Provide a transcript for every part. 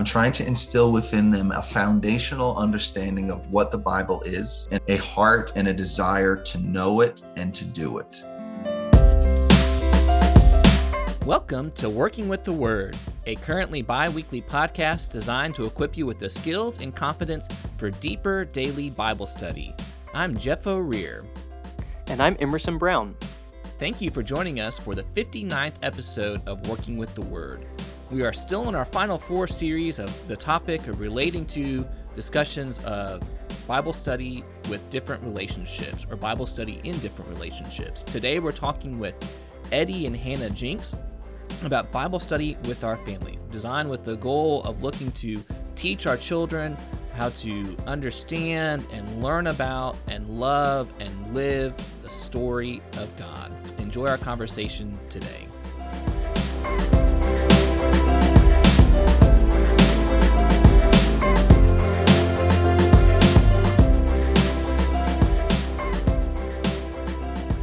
I'm trying to instill within them a foundational understanding of what the Bible is and a heart and a desire to know it and to do it. Welcome to Working with the Word, a currently bi weekly podcast designed to equip you with the skills and confidence for deeper daily Bible study. I'm Jeff O'Rear. And I'm Emerson Brown. Thank you for joining us for the 59th episode of Working with the Word. We are still in our final four series of the topic of relating to discussions of Bible study with different relationships or Bible study in different relationships. Today we're talking with Eddie and Hannah Jinks about Bible study with our family, designed with the goal of looking to teach our children how to understand and learn about and love and live the story of God. Enjoy our conversation today.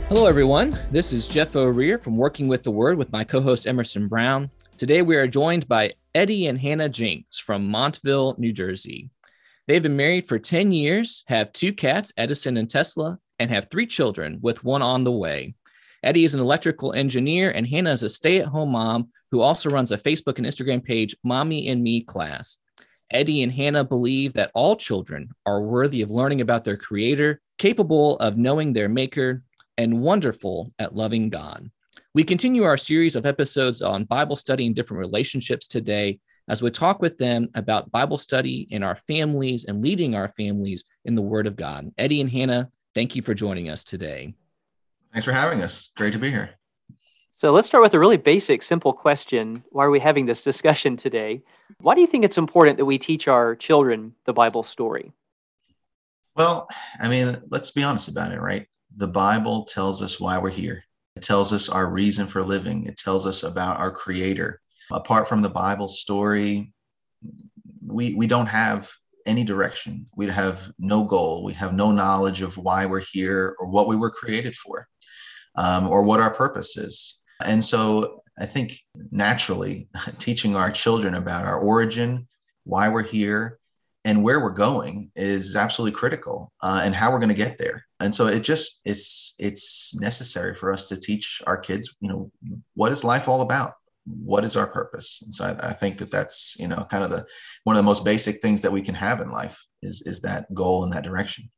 Hello, everyone. This is Jeff O'Rear from Working with the Word with my co host Emerson Brown. Today, we are joined by Eddie and Hannah Jinks from Montville, New Jersey. They've been married for 10 years, have two cats, Edison and Tesla, and have three children, with one on the way. Eddie is an electrical engineer, and Hannah is a stay at home mom who also runs a Facebook and Instagram page, Mommy and Me Class. Eddie and Hannah believe that all children are worthy of learning about their creator, capable of knowing their maker, and wonderful at loving God. We continue our series of episodes on Bible study and different relationships today as we talk with them about Bible study in our families and leading our families in the Word of God. Eddie and Hannah, thank you for joining us today. Thanks for having us. Great to be here. So let's start with a really basic, simple question. Why are we having this discussion today? Why do you think it's important that we teach our children the Bible story? Well, I mean, let's be honest about it, right? The Bible tells us why we're here. It tells us our reason for living. It tells us about our creator. Apart from the Bible story, we, we don't have any direction. We have no goal. We have no knowledge of why we're here or what we were created for um, or what our purpose is. And so I think naturally teaching our children about our origin, why we're here, and where we're going is absolutely critical uh, and how we're going to get there and so it just it's it's necessary for us to teach our kids you know what is life all about? What is our purpose? And so I, I, think that that's you know kind of the one of the most basic things that we can have in life is is that goal in that direction.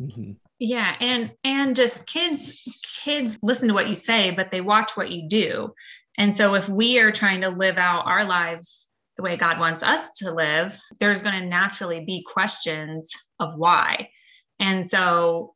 Mm-hmm. yeah. And and just kids kids listen to what you say but they watch what you do. And so if we are trying to live out our lives the way god wants us to live there's going to naturally be questions of why and so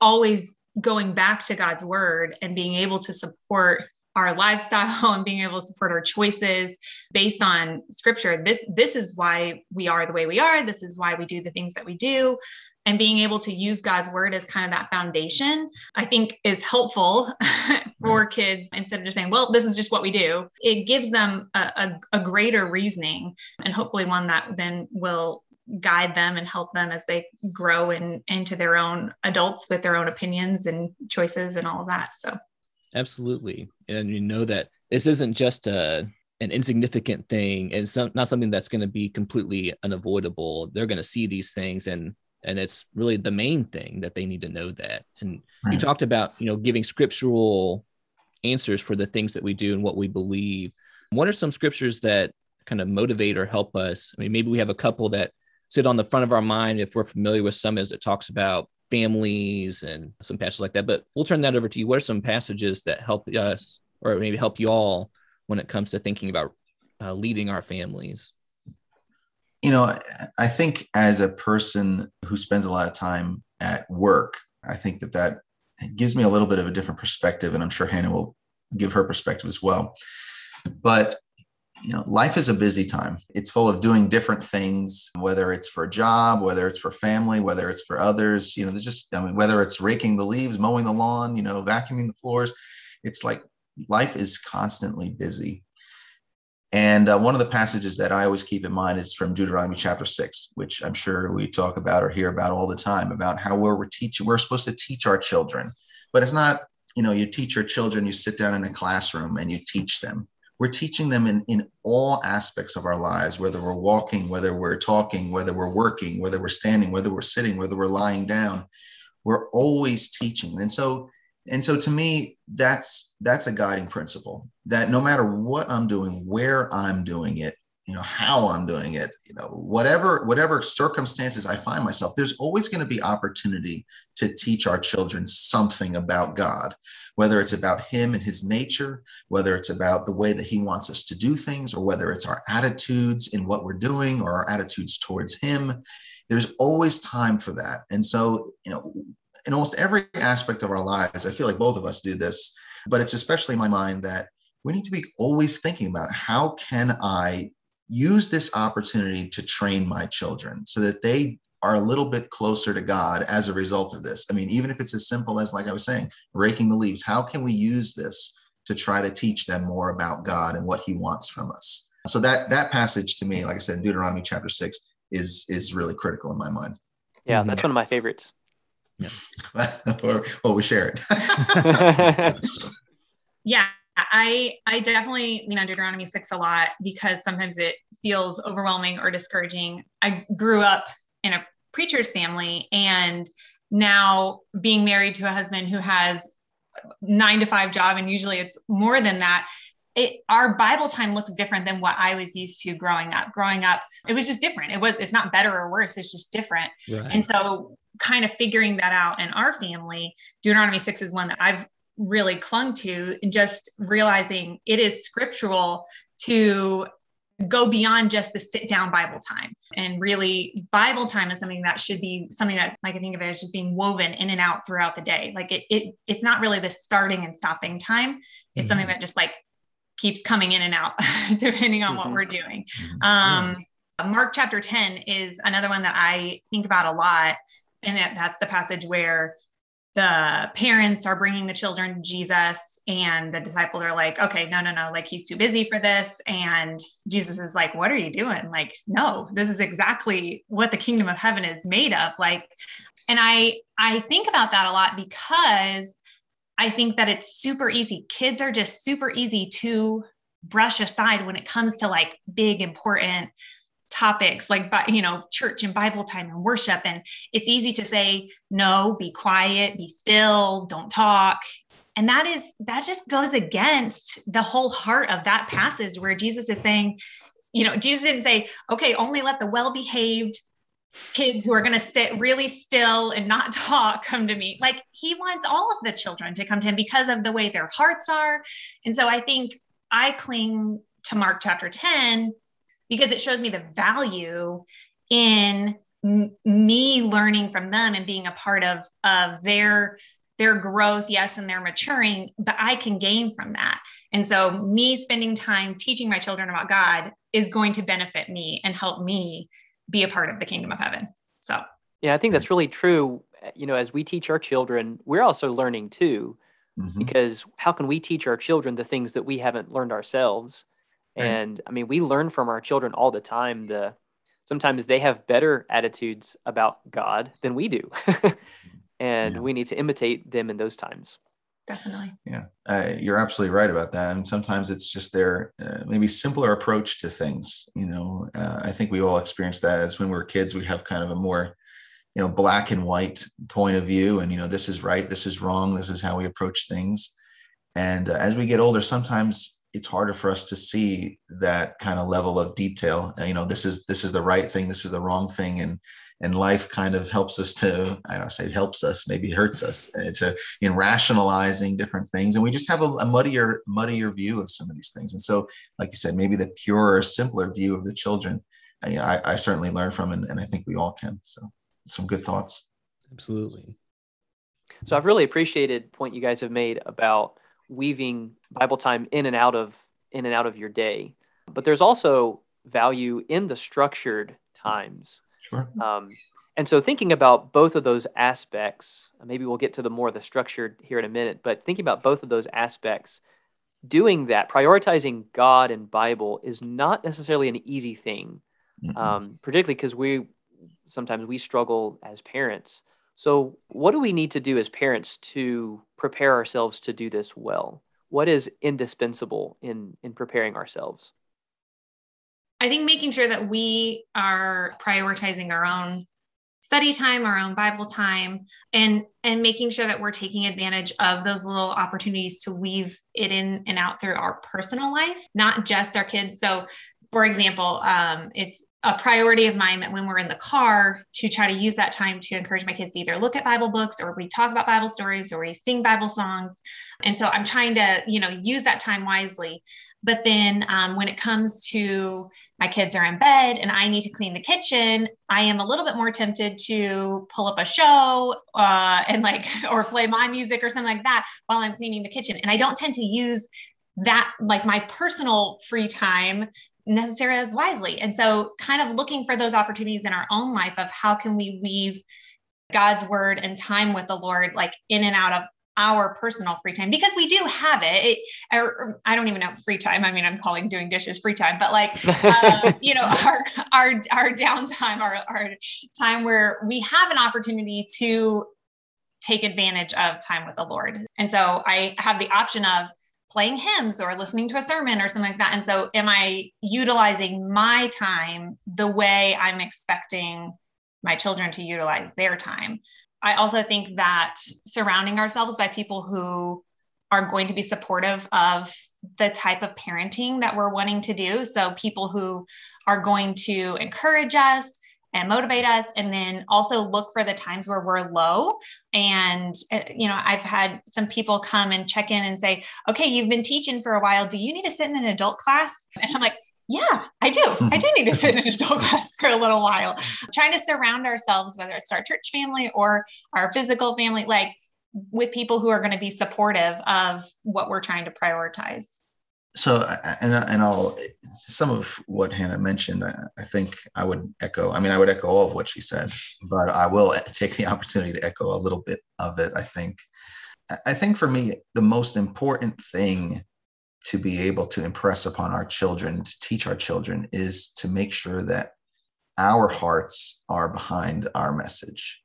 always going back to God's word and being able to support our lifestyle and being able to support our choices based on scripture this this is why we are the way we are. This is why we do the things that we do. And being able to use God's word as kind of that foundation, I think is helpful for kids instead of just saying, well, this is just what we do. It gives them a, a, a, greater reasoning and hopefully one that then will guide them and help them as they grow in, into their own adults with their own opinions and choices and all of that. So, absolutely. And you know that this isn't just a an insignificant thing and it's not something that's going to be completely unavoidable they're going to see these things and and it's really the main thing that they need to know that and right. you talked about you know giving scriptural answers for the things that we do and what we believe what are some scriptures that kind of motivate or help us i mean maybe we have a couple that sit on the front of our mind if we're familiar with some as it talks about families and some passages like that. But we'll turn that over to you. What are some passages that help us or maybe help you all when it comes to thinking about uh, leading our families? You know, I think as a person who spends a lot of time at work, I think that that gives me a little bit of a different perspective, and I'm sure Hannah will give her perspective as well. But you know life is a busy time. It's full of doing different things whether it's for a job whether it's for family whether it's for others you know there's just i mean whether it's raking the leaves mowing the lawn you know vacuuming the floors it's like life is constantly busy. And uh, one of the passages that i always keep in mind is from deuteronomy chapter 6 which i'm sure we talk about or hear about all the time about how we're, we're teaching we're supposed to teach our children. But it's not you know you teach your children you sit down in a classroom and you teach them we're teaching them in, in all aspects of our lives, whether we're walking, whether we're talking, whether we're working, whether we're standing, whether we're sitting, whether we're lying down. We're always teaching. And so, and so to me, that's that's a guiding principle that no matter what I'm doing, where I'm doing it, you know how i'm doing it you know whatever whatever circumstances i find myself there's always going to be opportunity to teach our children something about god whether it's about him and his nature whether it's about the way that he wants us to do things or whether it's our attitudes in what we're doing or our attitudes towards him. There's always time for that. And so you know in almost every aspect of our lives i feel like both of us do this but it's especially in my mind that we need to be always thinking about how can i use this opportunity to train my children so that they are a little bit closer to God as a result of this. I mean, even if it's as simple as, like I was saying, raking the leaves, how can we use this to try to teach them more about God and what He wants from us? So that that passage to me, like I said, Deuteronomy chapter six, is is really critical in my mind. Yeah, that's one of my favorites. Yeah. well, we share it. yeah, I I definitely lean on Deuteronomy 6 a lot because sometimes it feels overwhelming or discouraging. I grew up in a preacher's family and now being married to a husband who has nine to five job and usually it's more than that it, our bible time looks different than what i was used to growing up growing up it was just different it was it's not better or worse it's just different right. and so kind of figuring that out in our family deuteronomy 6 is one that i've really clung to and just realizing it is scriptural to go beyond just the sit down Bible time. And really, Bible time is something that should be something that like I think of it as just being woven in and out throughout the day. Like it, it it's not really the starting and stopping time. It's mm-hmm. something that just like keeps coming in and out depending on mm-hmm. what we're doing. Mm-hmm. Um, Mark chapter 10 is another one that I think about a lot. And that, that's the passage where the parents are bringing the children to Jesus, and the disciples are like, okay, no, no, no, like he's too busy for this. And Jesus is like, what are you doing? Like, no, this is exactly what the kingdom of heaven is made of. Like, and I I think about that a lot because I think that it's super easy. Kids are just super easy to brush aside when it comes to like big important topics like you know church and bible time and worship. And it's easy to say no be quiet be still don't talk. And that is that just goes against the whole heart of that passage where jesus is saying you know jesus didn't say okay only let the well behaved kids who are going to sit really still and not talk come to me. Like he wants all of the children to come to him because of the way their hearts are. And so i think i cling to mark chapter 10 because it shows me the value in m- me learning from them and being a part of of their their growth yes and their maturing but i can gain from that. And so me spending time teaching my children about god is going to benefit me and help me be a part of the kingdom of heaven. So. Yeah i think that's really true. You know as we teach our children we're also learning too mm-hmm. because how can we teach our children the things that we haven't learned ourselves Right. And I mean, we learn from our children all the time. The sometimes they have better attitudes about God than we do, and yeah. we need to imitate them in those times. Definitely. Yeah, uh, you're absolutely right about that. And sometimes it's just their uh, maybe simpler approach to things. You know, uh, I think we all experienced that as when we were kids. We have kind of a more you know black and white point of view and you know this is right this is wrong this is how we approach things and uh, as we get older sometimes it's harder for us to see that kind of level of detail. You know this is this is the right thing this is the wrong thing and and life kind of helps us to i don't say it helps us maybe hurts us uh, to in rationalizing different things. And we just have a, a muddier muddier view of some of these things. And so like you said maybe the purer simpler view of the children I, I, I certainly learn from and, and i think we all can. So some good thoughts. Absolutely. So i've really appreciated point you guys have made about weaving Bible time in and out of in and out of your day. But there's also value in the structured times. Sure. Um, and so thinking about both of those aspects, maybe we'll get to the more the structured here in a minute, but thinking about both of those aspects, doing that, prioritizing God and Bible is not necessarily an easy thing, um, particularly because we sometimes we struggle as parents so, what do we need to do as parents to prepare ourselves to do this well? what is indispensable in in preparing ourselves? I think making sure that we are prioritizing our own study time our own bible time and and making sure that we're taking advantage of those little opportunities to weave it in and out through our personal life not just our kids so for example um, it's a priority of mine that when we're in the car to try to use that time to encourage my kids to either look at bible books or we talk about bible stories or we sing bible songs and so i'm trying to you know use that time wisely but then um, when it comes to my kids are in bed and I need to clean the kitchen, I am a little bit more tempted to pull up a show uh, and like, or play my music or something like that while I'm cleaning the kitchen. And I don't tend to use that, like my personal free time necessarily as wisely. And so, kind of looking for those opportunities in our own life of how can we weave God's word and time with the Lord, like in and out of our personal free time because we do have it. it or, I don't even know free time. I mean, I'm calling doing dishes free time, but like, uh, you know, our, our, our downtime, our, our time where we have an opportunity to take advantage of time with the Lord. And so I have the option of playing hymns or listening to a sermon or something like that. And so am I utilizing my time the way I'm expecting my children to utilize their time? I also think that surrounding ourselves by people who are going to be supportive of the type of parenting that we're wanting to do. So, people who are going to encourage us and motivate us, and then also look for the times where we're low. And, uh, you know, I've had some people come and check in and say, okay, you've been teaching for a while. Do you need to sit in an adult class? And I'm like, yeah, I do. I do need to sit in a adult class for a little while. Trying to surround ourselves, whether it's our church family or our physical family, like with people who are going to be supportive of what we're trying to prioritize. So, and, and I'll, some of what Hannah mentioned, I, I think I would echo, I mean, I would echo all of what she said, but I will take the opportunity to echo a little bit of it. I think, I think for me, the most important thing to be able to impress upon our children, to teach our children, is to make sure that our hearts are behind our message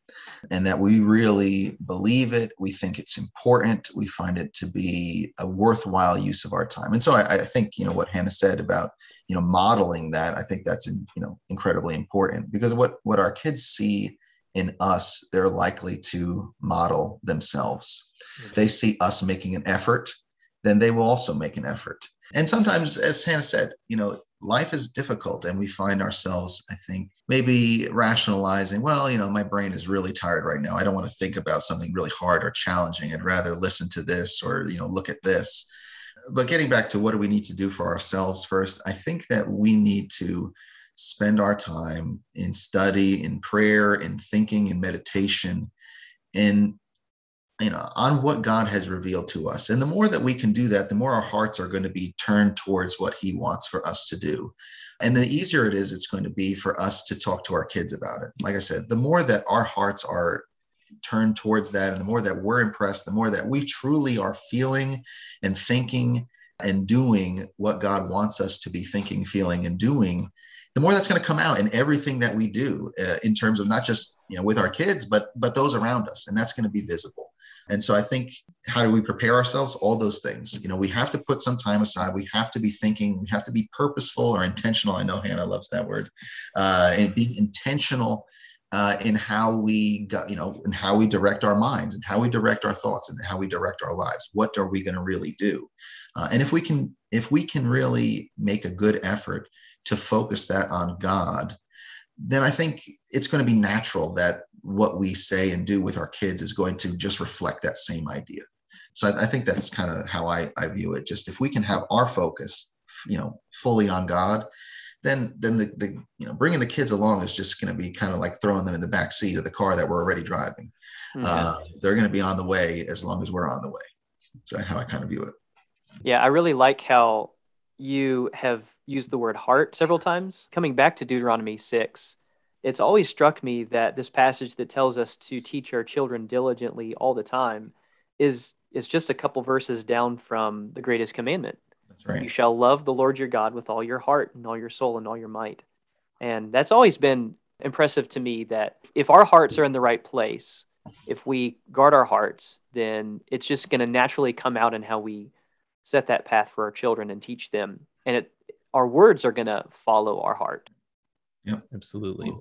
and that we really believe it. We think it's important. We find it to be a worthwhile use of our time. And so I, I think, you know, what Hannah said about, you know, modeling that, I think that's, you know, incredibly important because what, what our kids see in us, they're likely to model themselves. Mm-hmm. They see us making an effort then they will also make an effort. And sometimes, as Hannah said, you know, life is difficult and we find ourselves, I think, maybe rationalizing, well, you know, my brain is really tired right now. I don't want to think about something really hard or challenging. I'd rather listen to this or, you know, look at this. But getting back to what do we need to do for ourselves first, I think that we need to spend our time in study, in prayer, in thinking, in meditation, in you know on what god has revealed to us. And the more that we can do that the more our hearts are going to be turned towards what he wants for us to do. And the easier it is it's going to be for us to talk to our kids about it. Like i said the more that our hearts are turned towards that and the more that we're impressed the more that we truly are feeling and thinking and doing what god wants us to be thinking feeling and doing the more that's going to come out in everything that we do uh, in terms of not just you know with our kids but but those around us. And that's going to be visible and so I think, how do we prepare ourselves? All those things. You know, we have to put some time aside. We have to be thinking. We have to be purposeful or intentional. I know Hannah loves that word. Uh, and being intentional uh, in how we you know, in how we direct our minds and how we direct our thoughts and how we direct our lives. What are we going to really do? Uh, and if we can, if we can really make a good effort to focus that on God, then I think it's going to be natural that what we say and do with our kids is going to just reflect that same idea. So I, I think that's kind of how I, I view it. Just if we can have our focus, you know, fully on God, then then the, the you know bringing the kids along is just going to be kind of like throwing them in the back seat of the car that we're already driving. Mm-hmm. Uh, they're going to be on the way as long as we're on the way. So how I kind of view it. Yeah, I really like how you have used the word heart several times. Coming back to Deuteronomy six, it's always struck me that this passage that tells us to teach our children diligently all the time is is just a couple verses down from the greatest commandment. That's right. You shall love the Lord your God with all your heart and all your soul and all your might. And that's always been impressive to me that if our hearts are in the right place, if we guard our hearts, then it's just going to naturally come out in how we set that path for our children and teach them. And it, our words are going to follow our heart. Yep, absolutely.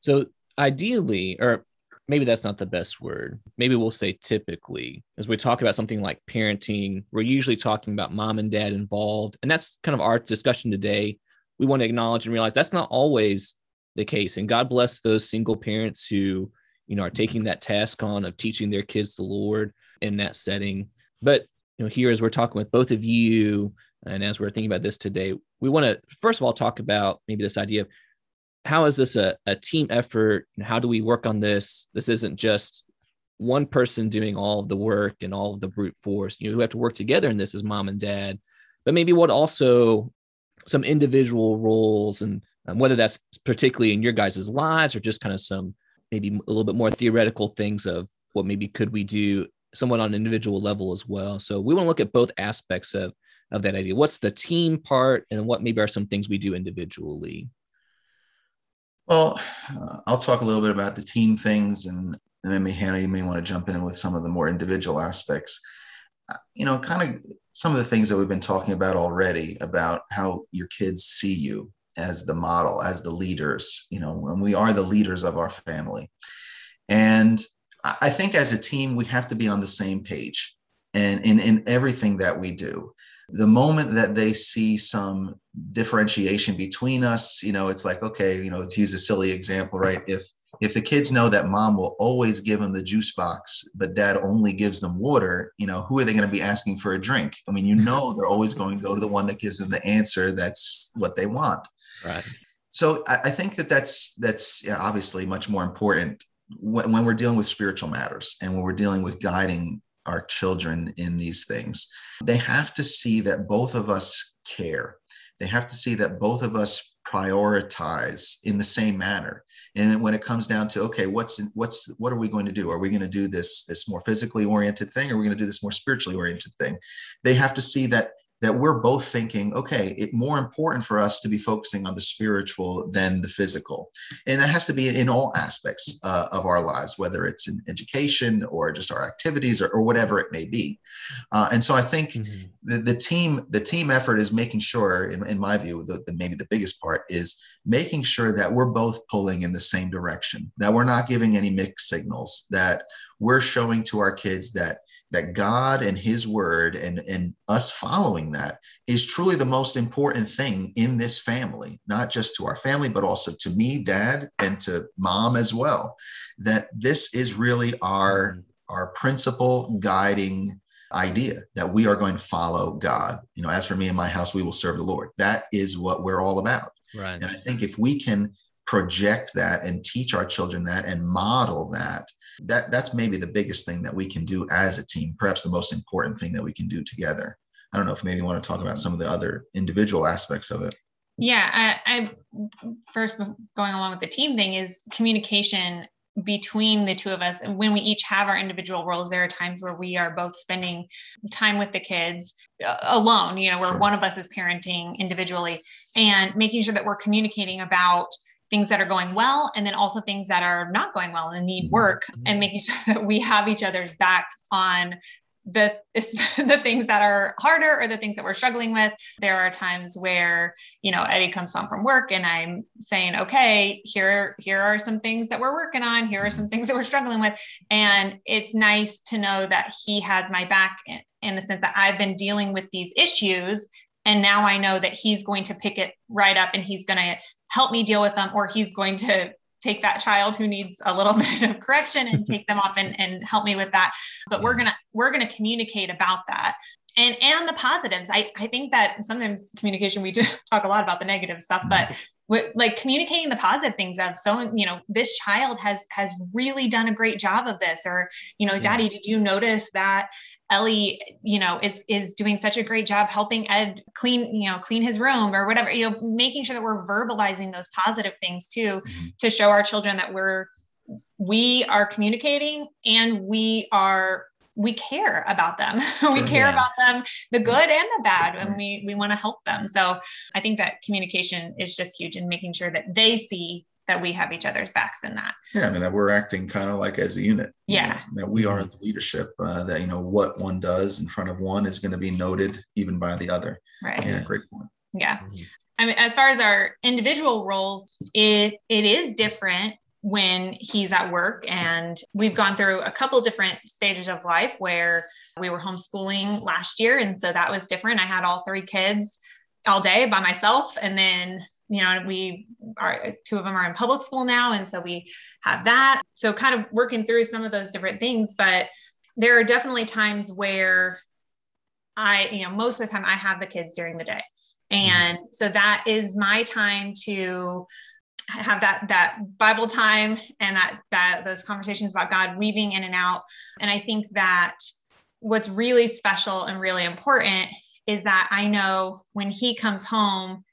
So ideally, or maybe that's not the best word. Maybe we'll say typically, as we talk about something like parenting, we're usually talking about mom and dad involved. And that's kind of our discussion today. We want to acknowledge and realize that's not always the case. And God bless those single parents who, you know, are taking that task on of teaching their kids the Lord in that setting. But, you know, here as we're talking with both of you, and as we're thinking about this today, we want to first of all talk about maybe this idea of how is this a, a team effort? How do we work on this? This isn't just one person doing all of the work and all of the brute force. You know who have to work together in this is mom and dad but maybe what also some individual roles and um, whether that's particularly in your guys' lives or just kind of some maybe a little bit more theoretical things of what maybe could we do somewhat on an individual level as well. So we want to look at both aspects of of that idea. What's the team part and what maybe are some things we do individually well, uh, I'll talk a little bit about the team things, and, and maybe Hannah, you may want to jump in with some of the more individual aspects. Uh, you know, kind of some of the things that we've been talking about already about how your kids see you as the model, as the leaders. You know, when we are the leaders of our family, and I think as a team we have to be on the same page, and in in everything that we do the moment that they see some differentiation between us you know it's like okay you know to use a silly example right? If if the kids know that mom will always give them the juice box but dad only gives them water you know who are they going to be asking for a drink? I mean you know they're always going to go to the one that gives them the answer that's what they want. Right. So i, I think that that's that's yeah, obviously much more important when, when we're dealing with spiritual matters and when we're dealing with guiding our children in these things. They have to see that both of us care. They have to see that both of us prioritize in the same manner. And when it comes down to okay, what's what's what are we going to do? Are we going to do this this more physically oriented thing, or are we going to do this more spiritually oriented thing? They have to see that that we're both thinking, okay, it's more important for us to be focusing on the spiritual than the physical. And that has to be in all aspects uh, of our lives, whether it's in education or just our activities or, or whatever it may be. Uh, and so I think mm-hmm. the, the team, the team effort is making sure, in, in my view, the, the, maybe the biggest part is making sure that we're both pulling in the same direction, that we're not giving any mixed signals, that we're showing to our kids that that God and His Word and, and us following that is truly the most important thing in this family, not just to our family, but also to me, dad, and to mom as well. That this is really our, our principal guiding idea that we are going to follow God. You know, as for me and my house, we will serve the Lord. That is what we're all about. Right. And I think if we can project that and teach our children that and model that, that that's maybe the biggest thing that we can do as a team perhaps the most important thing that we can do together. I don't know if maybe you want to talk about some of the other individual aspects of it. Yeah I, I first going along with the team thing is communication between the two of us. And when we each have our individual roles there are times where we are both spending time with the kids uh, alone you know where sure. one of us is parenting individually and making sure that we're communicating about things that are going well and then also things that are not going well and need mm-hmm. work and making sure that we have each other's backs on the the things that are harder or the things that we're struggling with. There are times where you know eddie comes home from work and i'm saying okay here here are some things that we're working on. Here are some things that we're struggling with. And it's nice to know that he has my back in, in the sense that i've been dealing with these issues and now i know that he's going to pick it right up and he's going to help me deal with them or he's going to take that child who needs a little bit of correction and take them off and, and help me with that. But we're gonna we're gonna communicate about that. And and the positives. I i think that sometimes communication we do talk a lot about the negative stuff but with, like communicating the positive things of so you know this child has has really done a great job of this or you know yeah. daddy did you notice that ellie you know is is doing such a great job helping ed clean you know clean his room or whatever you know making sure that we're verbalizing those positive things too mm-hmm. to show our children that we're we are communicating and we are we care about them. we care yeah. about them, the good and the bad, and we we want to help them. So I think that communication is just huge in making sure that they see that we have each other's backs in that. Yeah, I mean that we're acting kind of like as a unit. Yeah, know, that we are mm-hmm. the leadership. Uh, that you know what one does in front of one is going to be noted even by the other. Right. Yeah, great point. Yeah. Mm-hmm. I mean, as far as our individual roles, it it is different when he's at work and we've gone through a couple different stages of life where we were homeschooling last year and so that was different. I had all three kids all day by myself and then you know we are two of them are in public school now and so we have that. So kind of working through some of those different things but there are definitely times where i you know most of the time i have the kids during the day. Mm-hmm. and so that is my time to have that that bible time and that that those conversations about god weaving in and out. And i think that what's really special and really important is that i know when he comes home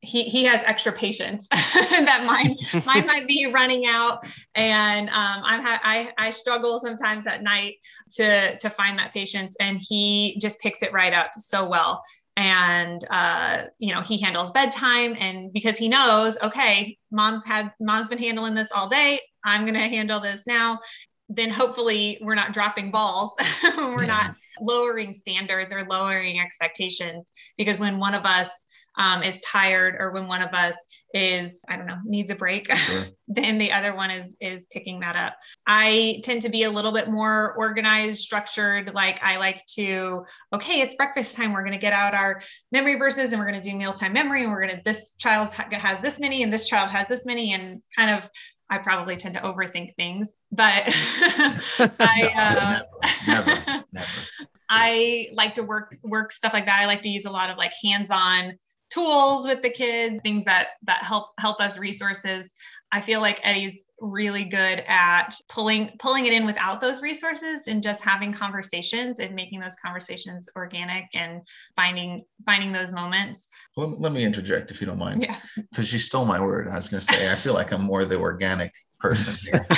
he, he has extra patience that mine mine might be running out. And um, I'm ha- I, I struggle sometimes at night to to find that patience. And he just picks it right up so well and uh, you know he handles bedtime and because he knows okay mom's had mom's been handling this all day. I'm going to handle this now. Then hopefully we're not dropping balls. We're yeah. not lowering standards or lowering expectations because when one of us um, is tired or when one of us is i don't know needs a break sure. then the other one is is picking that up i tend to be a little bit more organized structured like i like to okay it's breakfast time we're going to get out our memory verses and we're going to do mealtime memory and we're going to this child has this many and this child has this many and kind of I probably tend to overthink things, but I uh, never, never, never. I like to work work stuff like that. I like to use a lot of like hands-on tools with the kids, things that that help help us resources. I feel like Eddie's really good at pulling pulling it in without those resources and just having conversations and making those conversations organic and finding finding those moments. Well, let me interject if you don't mind. Yeah. Because you stole my word. I was going to say I feel like I'm more the organic person here,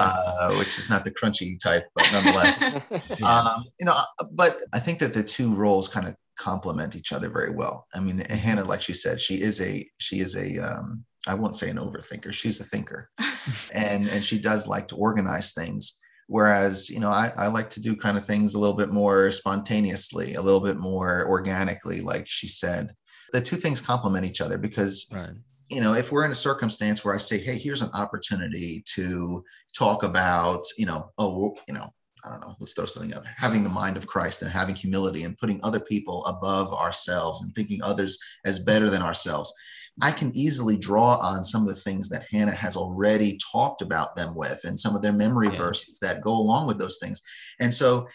uh, which is not the crunchy type, but nonetheless, um, you know. But I think that the two roles kind of complement each other very well. I mean, Hannah, like she said, she is a she is a um, I won't say an overthinker. She's a thinker, and and she does like to organize things. Whereas you know, I, I like to do kind of things a little bit more spontaneously, a little bit more organically, like she said. The two things complement each other because right. you know, if we're in a circumstance where I say, hey, here's an opportunity to talk about, you know, oh, you know, I don't know, let's throw something out Having the mind of Christ and having humility and putting other people above ourselves and thinking others as better than ourselves. I can easily draw on some of the things that Hannah has already talked about them with and some of their memory yeah. verses that go along with those things. And so,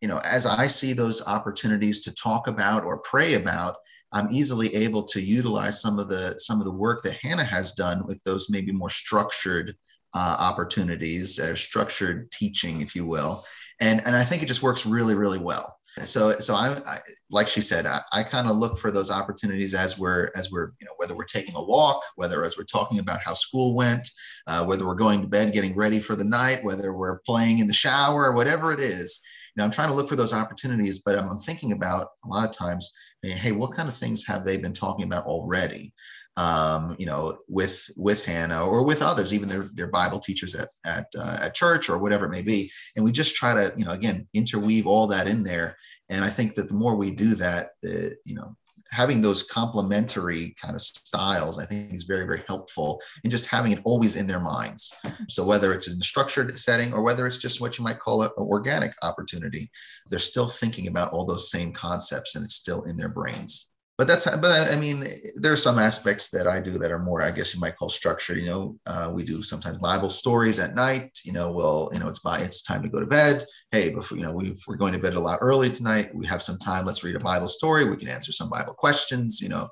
you know, as I see those opportunities to talk about or pray about, I'm easily able to utilize some of the some of the work that Hannah has done with those maybe more structured uh, opportunities, uh, structured teaching, if you will, and and I think it just works really really well. So so I, I like she said, I, I kind of look for those opportunities as we're as we're you know whether we're taking a walk, whether as we're talking about how school went, uh, whether we're going to bed, getting ready for the night, whether we're playing in the shower, whatever it is. You know, I'm trying to look for those opportunities, but I'm, I'm thinking about a lot of times, hey, what kind of things have they been talking about already? Um, you know, with with Hannah or with others, even their their Bible teachers at at uh, at church or whatever it may be, and we just try to you know again interweave all that in there. And I think that the more we do that, the you know having those complementary kind of styles, I think is very, very helpful in just having it always in their minds. So whether it's in a structured setting or whether it's just what you might call an organic opportunity, they're still thinking about all those same concepts and it's still in their brains but that's but i mean there are some aspects that i do that are more i guess you might call structured you know uh, we do sometimes bible stories at night you know well you know it's by it's time to go to bed. Hey before you know we are going to bed a lot early tonight. We have some time. Let's read a bible story. We can answer some bible questions you know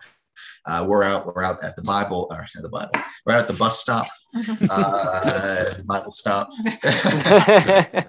uh, we're out we're out at the bible or at the bible we're out at the bus stop uh, Bible stop.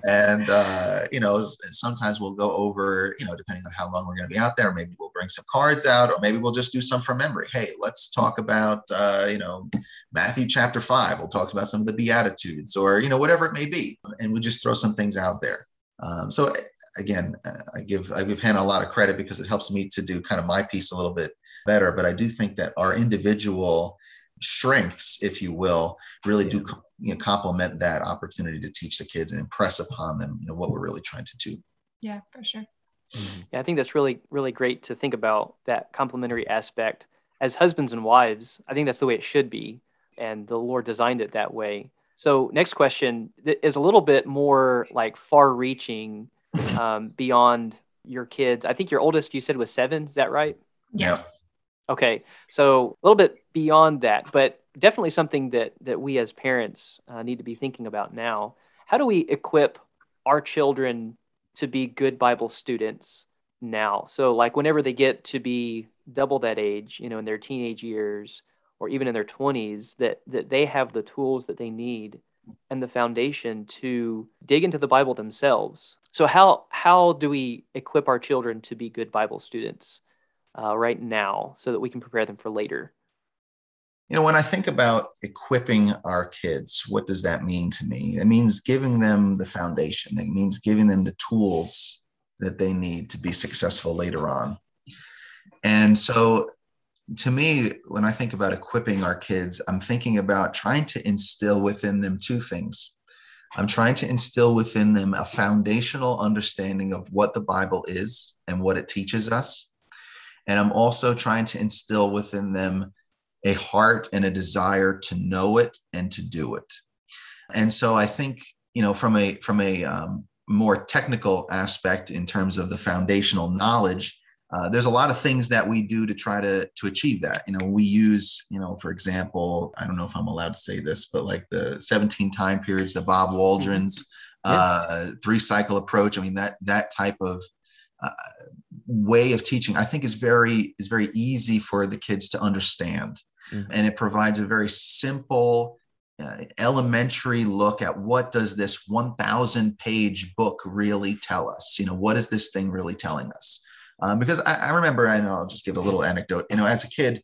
and, uh, you know, sometimes we'll go over, you know, depending on how long we're going to be out there, maybe we'll bring some cards out, or maybe we'll just do some from memory. Hey, let's talk about, uh, you know, Matthew chapter five. We'll talk about some of the Beatitudes or, you know, whatever it may be. And we'll just throw some things out there. Um, so again, I give I give Hannah a lot of credit because it helps me to do kind of my piece a little bit better. But I do think that our individual strengths, if you will, really yeah. do you know, complement that opportunity to teach the kids and impress upon them, you know, what we're really trying to do. Yeah, for sure. Mm-hmm. Yeah, I think that's really, really great to think about that complementary aspect. As husbands and wives, I think that's the way it should be. And the Lord designed it that way. So, next question is a little bit more like far reaching um, beyond your kids. I think your oldest, you said, was seven. Is that right? Yes. Okay. So, a little bit beyond that, but definitely something that, that we as parents uh, need to be thinking about now. How do we equip our children to be good Bible students now. So, like, whenever they get to be double that age, you know, in their teenage years or even in their 20s, that, that they have the tools that they need and the foundation to dig into the Bible themselves. So, how, how do we equip our children to be good Bible students uh, right now so that we can prepare them for later? You know, when I think about equipping our kids, what does that mean to me? It means giving them the foundation, it means giving them the tools that they need to be successful later on. And so, to me, when I think about equipping our kids, I'm thinking about trying to instill within them two things. I'm trying to instill within them a foundational understanding of what the Bible is and what it teaches us. And I'm also trying to instill within them a heart and a desire to know it and to do it. And so I think, you know, from a from a um, more technical aspect in terms of the foundational knowledge, uh, there's a lot of things that we do to try to to achieve that. You know, we use, you know, for example, I don't know if I'm allowed to say this, but like the 17 time periods, the Bob Waldron's uh, three cycle approach. I mean, that that type of uh, way of teaching, I think, is very is very easy for the kids to understand. Mm-hmm. and it provides a very simple uh, elementary look at what does this 1000 page book really tell us? You know what is this thing really telling us? Um, because I, I, remember i know i'll just give a little anecdote. You know as a kid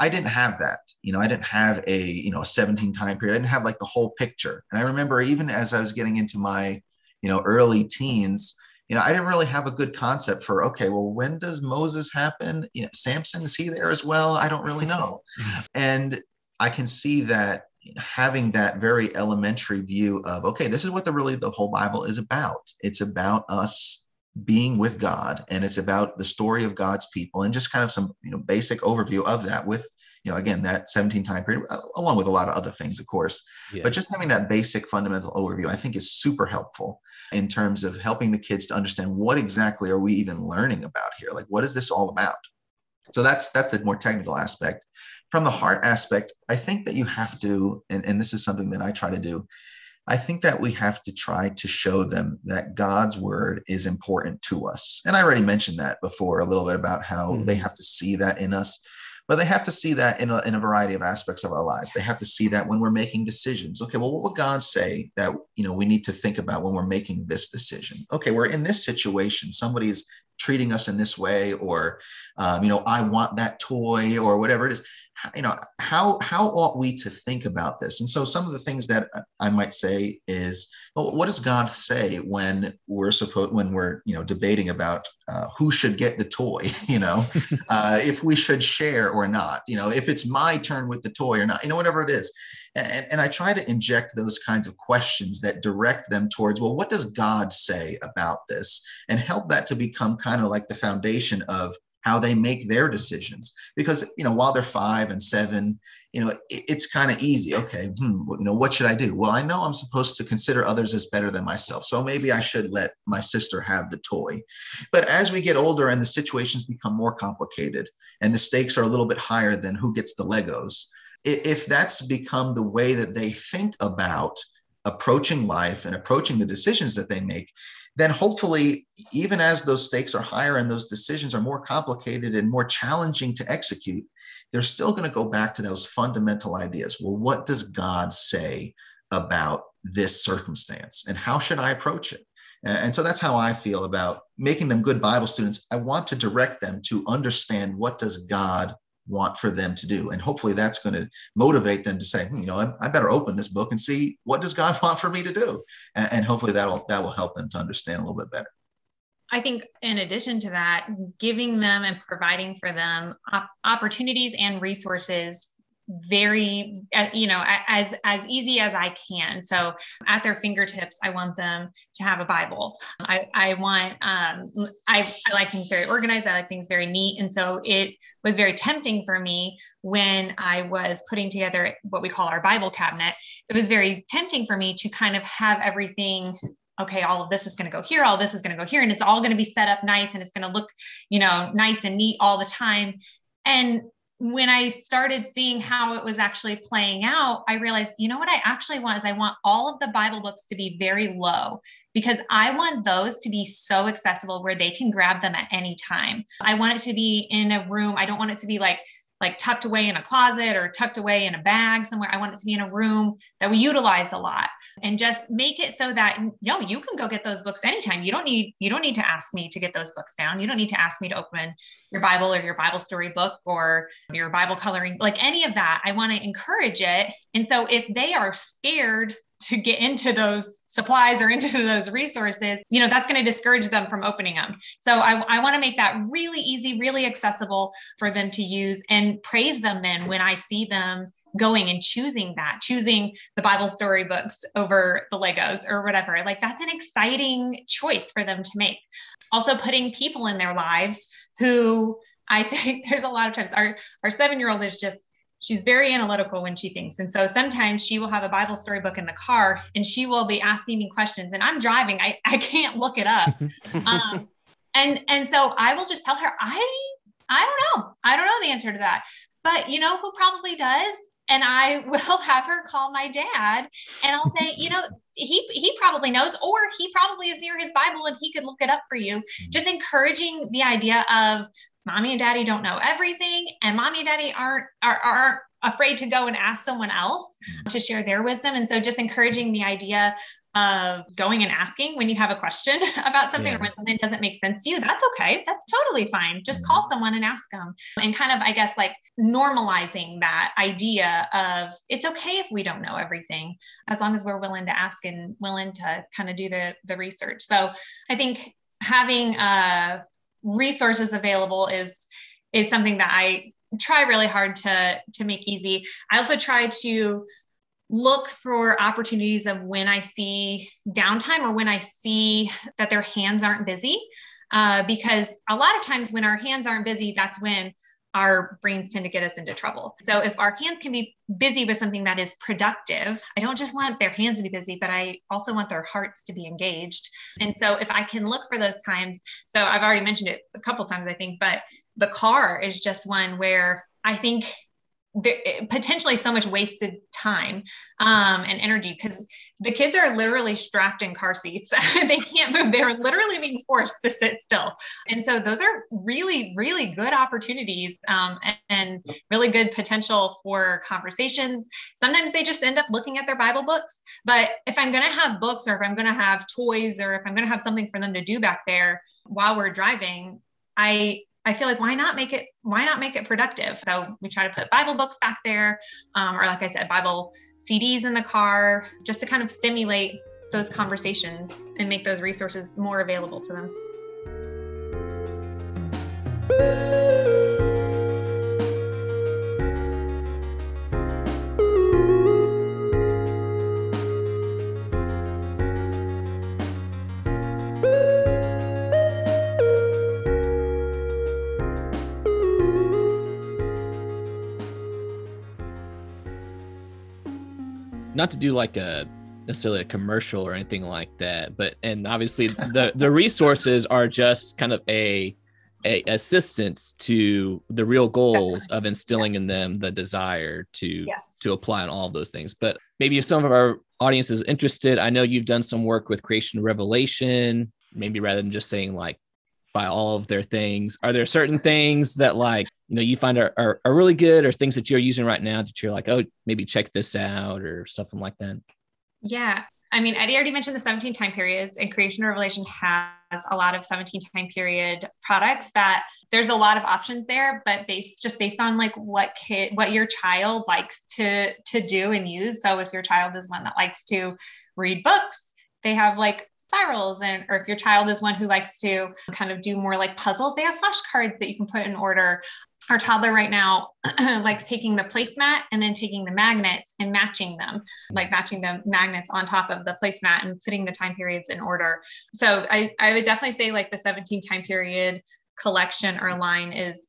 i didn't have that. You know i didn't have a you know a 17 time period. I didn't have like the whole picture. And i remember even as i was getting into my you know early teens you know, I didn't really have a good concept for, okay, well, when does Moses happen? You know, Samson, is he there as well? I don't really know. Mm-hmm. and I can see that having that very elementary view of, okay, this is what the really the whole Bible is about. It's about us being with God and it's about the story of God's people and just kind of some, you know, basic overview of that with you know, again, that 17 time period, uh, along with a lot of other things, of course. Yeah. But just having that basic fundamental overview, I think is super helpful in terms of helping the kids to understand what exactly are we even learning about here? Like, what is this all about? So that's that's the more technical aspect. From the heart aspect, I think that you have to, and, and this is something that I try to do, I think that we have to try to show them that God's word is important to us. And I already mentioned that before a little bit about how mm-hmm. they have to see that in us but they have to see that in a, in a variety of aspects of our lives. They have to see that when we're making decisions. Okay well what would god say that you know we need to think about when we're making this decision? Okay we're in this situation. Somebody's treating us in this way or um, you know i want that toy or whatever it is you know how how ought we to think about this? And so some of the things that i might say is well, what does god say when we're supposed when we're you know debating about uh, who should get the toy you know? Uh, if we should share or not you know if it's my turn with the toy or not you know whatever it is. And, and i try to inject those kinds of questions that direct them towards well what does god say about this? And help that to become kind of like the foundation of how they make their decisions. Because you know while they're five and seven you know it, it's kind of easy. Okay hmm, you know what should i do? Well i know i'm supposed to consider others as better than myself so maybe i should let my sister have the toy. But as we get older and the situations become more complicated and the stakes are a little bit higher than who gets the legos if that's become the way that they think about approaching life and approaching the decisions that they make then hopefully, even as those stakes are higher and those decisions are more complicated and more challenging to execute, they're still going to go back to those fundamental ideas. Well, what does God say about this circumstance? And how should I approach it? And so that's how I feel about making them good Bible students. I want to direct them to understand what does God want for them to do. And hopefully that's going to motivate them to say hmm, you know I, I, better open this book and see what does god want for me to do. And, and hopefully that'll that will help them to understand a little bit better. I think in addition to that giving them and providing for them op- opportunities and resources very uh, you know as as easy as i can. So at their fingertips i want them to have a bible. I i want um i i like things very organized. I like things very neat. And so it was very tempting for me when i was putting together what we call our bible cabinet. It was very tempting for me to kind of have everything okay, all of this is going to go here, all this is going to go here, and it's all going to be set up nice and it's going to look, you know, nice and neat all the time. And when I started seeing how it was actually playing out, I realized, you know what I actually want is I want all of the Bible books to be very low because I want those to be so accessible where they can grab them at any time. I want it to be in a room. I don't want it to be like like tucked away in a closet or tucked away in a bag somewhere. I want it to be in a room that we utilize a lot and just make it so that yo, you can go get those books anytime. You don't need you don't need to ask me to get those books down. You don't need to ask me to open your Bible or your Bible story book or your Bible coloring, like any of that. I want to encourage it. And so if they are scared to get into those supplies or into those resources, you know, that's going to discourage them from opening them. So I, I want to make that really easy, really accessible for them to use and praise them then when I see them going and choosing that, choosing the Bible story books over the Legos or whatever. Like that's an exciting choice for them to make. Also, putting people in their lives who I say there's a lot of times our, our seven year old is just she's very analytical when she thinks. And so sometimes she will have a Bible story book in the car and she will be asking me questions and I'm driving. I, I can't look it up. um, and, and so I will just tell her, I, I don't know. I don't know the answer to that, but you know who probably does? And I will have her call my dad and I'll say, you know, he he probably knows, or he probably is near his Bible and he could look it up for you. Mm-hmm. Just encouraging the idea of mommy and daddy don't know everything and mommy and daddy aren't are, are afraid to go and ask someone else mm-hmm. to share their wisdom and so just encouraging the idea of going and asking when you have a question about something yeah. or when something doesn't make sense to you that's okay that's totally fine just mm-hmm. call someone and ask them and kind of i guess like normalizing that idea of it's okay if we don't know everything as long as we're willing to ask and willing to kind of do the the research so i think having uh resources available is is something that I try really hard to to make easy. I also try to look for opportunities of when I see downtime or when I see that their hands aren't busy. Uh, because a lot of times when our hands aren't busy, that's when our brains tend to get us into trouble. So if our hands can be busy with something that is productive, I don't just want their hands to be busy, but I also want their hearts to be engaged. And so if I can look for those times, so I've already mentioned it a couple times, I think, but the car is just one where I think potentially so much wasted time um, and energy because the kids are literally strapped in car seats. they can't move. They're literally being forced to sit still. And so those are really, really good opportunities um, and, and really good potential for conversations. Sometimes they just end up looking at their Bible books. But if I'm going to have books or if I'm going to have toys or if I'm going to have something for them to do back there while we're driving, I I feel like why not make it why not make it productive? So we try to put Bible books back there, um, or like I said, Bible CDs in the car, just to kind of stimulate those conversations and make those resources more available to them. Not to do like a necessarily a commercial or anything like that, but and obviously the the resources are just kind of a a assistance to the real goals Definitely. of instilling yes. in them the desire to yes. to apply on all of those things. But maybe if some of our audience is interested, I know you've done some work with creation revelation, maybe rather than just saying like by all of their things. Are there certain things that like you know you find are, are, are really good or things that you're using right now that you're like oh maybe check this out or something like that. Yeah. I mean eddie already mentioned the 17 time periods and creation revelation has a lot of 17 time period products that there's a lot of options there but based just based on like what kid what your child likes to to do and use. So if your child is one that likes to read books they have like spirals and or if your child is one who likes to kind of do more like puzzles they have flashcards that you can put in order our toddler right now likes taking the placemat and then taking the magnets and matching them, like matching the magnets on top of the placemat and putting the time periods in order. So I, I would definitely say like the 17 time period collection or line is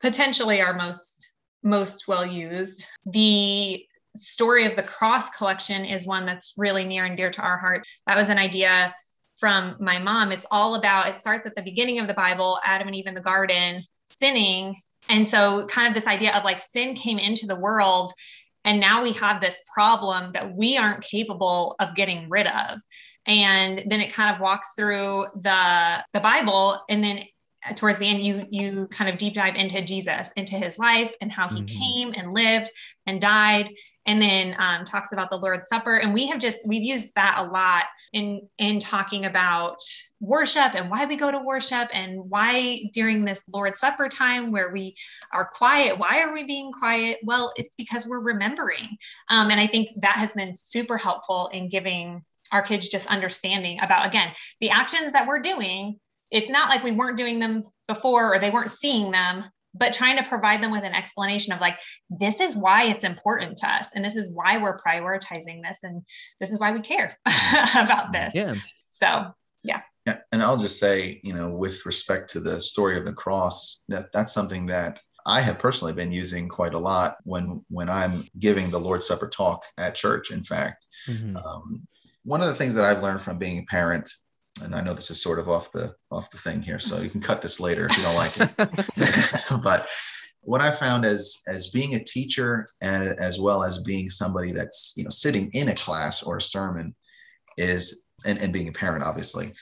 potentially our most most well used. The story of the cross collection is one that's really near and dear to our heart. That was an idea from my mom. It's all about, it starts at the beginning of the Bible, Adam and Eve in the garden sinning. And so, kind of this idea of like sin came into the world. And now we have this problem that we aren't capable of getting rid of. And then it kind of walks through the, the Bible. And then towards the end you you kind of deep dive into jesus into his life and how he mm-hmm. came and lived and died and then um, talks about the lord's supper. And we have just we've used that a lot in in talking about worship and why we go to worship and why during this lord's supper time where we are quiet why are we being quiet? Well it's because we're remembering. Um, and i think that has been super helpful in giving our kids just understanding about again the actions that we're doing. It's not like we weren't doing them before or they weren't seeing them but trying to provide them with an explanation of like this is why it's important to us and this is why we're prioritizing this and this is why we care about this yeah so yeah yeah and i'll just say you know with respect to the story of the cross that that's something that I have personally been using quite a lot when when I'm giving the Lord's Supper talk at church. In fact, mm-hmm. um, one of the things that I've learned from being a parent and I know this is sort of off the off the thing here, so you can cut this later if you don't like it. but what I found as as being a teacher and as well as being somebody that's you know sitting in a class or a sermon is and, and being a parent obviously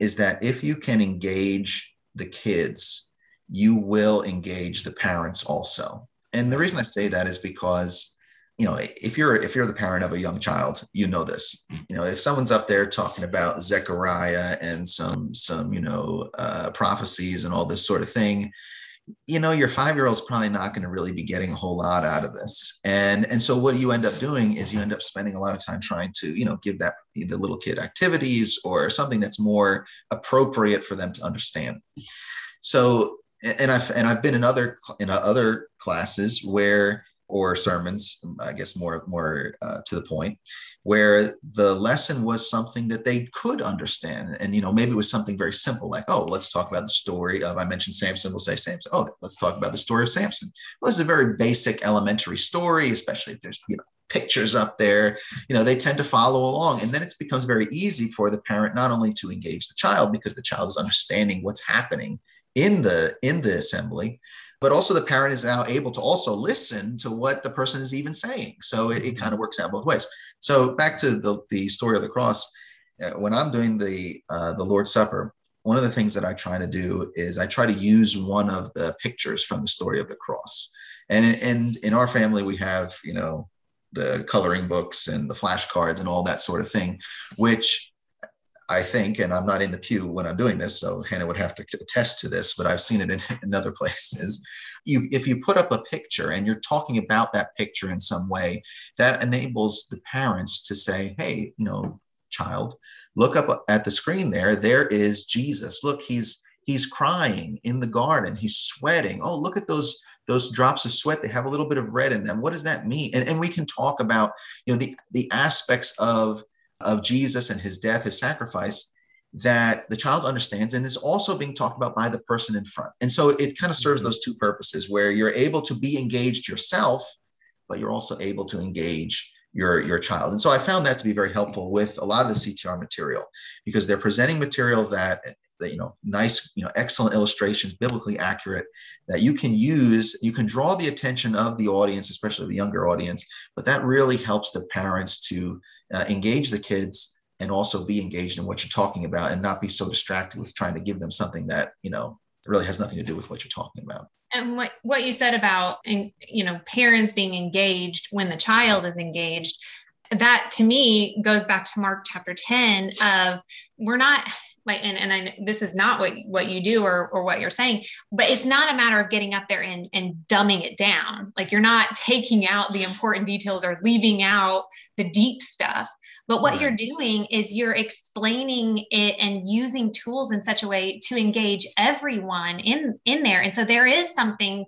is that if you can engage the kids you will engage the parents also and the reason i say that is because you know if you're if you're the parent of a young child you know this. You know if someone's up there talking about zechariah and some some you know uh, prophecies and all this sort of thing you know your five year old's probably not going to really be getting a whole lot out of this. And and so what you end up doing is you end up spending a lot of time trying to you know give that the little kid activities or something that's more appropriate for them to understand. So and i've and i've been in other in other classes where or sermons, I guess more more uh, to the point, where the lesson was something that they could understand, and you know maybe it was something very simple like, oh, let's talk about the story of I mentioned Samson. We'll say Samson. Oh, let's talk about the story of Samson. Well, this is a very basic elementary story, especially if there's you know pictures up there. You know they tend to follow along, and then it becomes very easy for the parent not only to engage the child because the child is understanding what's happening in the in the assembly but also the parent is now able to also listen to what the person is even saying. So it, it kind of works out both ways. So back to the, the story of the cross, uh, when I'm doing the uh, the Lord's Supper, one of the things that I try to do is I try to use one of the pictures from the story of the cross. And in, in our family, we have, you know, the coloring books and the flashcards and all that sort of thing, which I think, and I'm not in the pew when I'm doing this, so Hannah would have to attest to this, but I've seen it in, in other places. You, if you put up a picture and you're talking about that picture in some way, that enables the parents to say, hey, you know, child, look up at the screen there. There is Jesus. Look, he's he's crying in the garden. He's sweating. Oh, look at those those drops of sweat they have a little bit of red in them what does that mean and, and we can talk about you know the the aspects of of Jesus and his death, his sacrifice, that the child understands and is also being talked about by the person in front. And so it kind of serves mm-hmm. those two purposes where you're able to be engaged yourself, but you're also able to engage your, your child. And so I found that to be very helpful with a lot of the CTR material because they're presenting material that that you know nice you know excellent illustrations biblically accurate that you can use you can draw the attention of the audience especially the younger audience but that really helps the parents to uh, engage the kids and also be engaged in what you're talking about and not be so distracted with trying to give them something that you know really has nothing to do with what you're talking about. And what, what you said about you know parents being engaged when the child is engaged that to me goes back to mark chapter 10 of we're not like and, and I, this is not what what you do or, or what you're saying but it's not a matter of getting up there and, and dumbing it down. Like you're not taking out the important details or leaving out the deep stuff. But what right. you're doing is you're explaining it and using tools in such a way to engage everyone in in there. And so there is something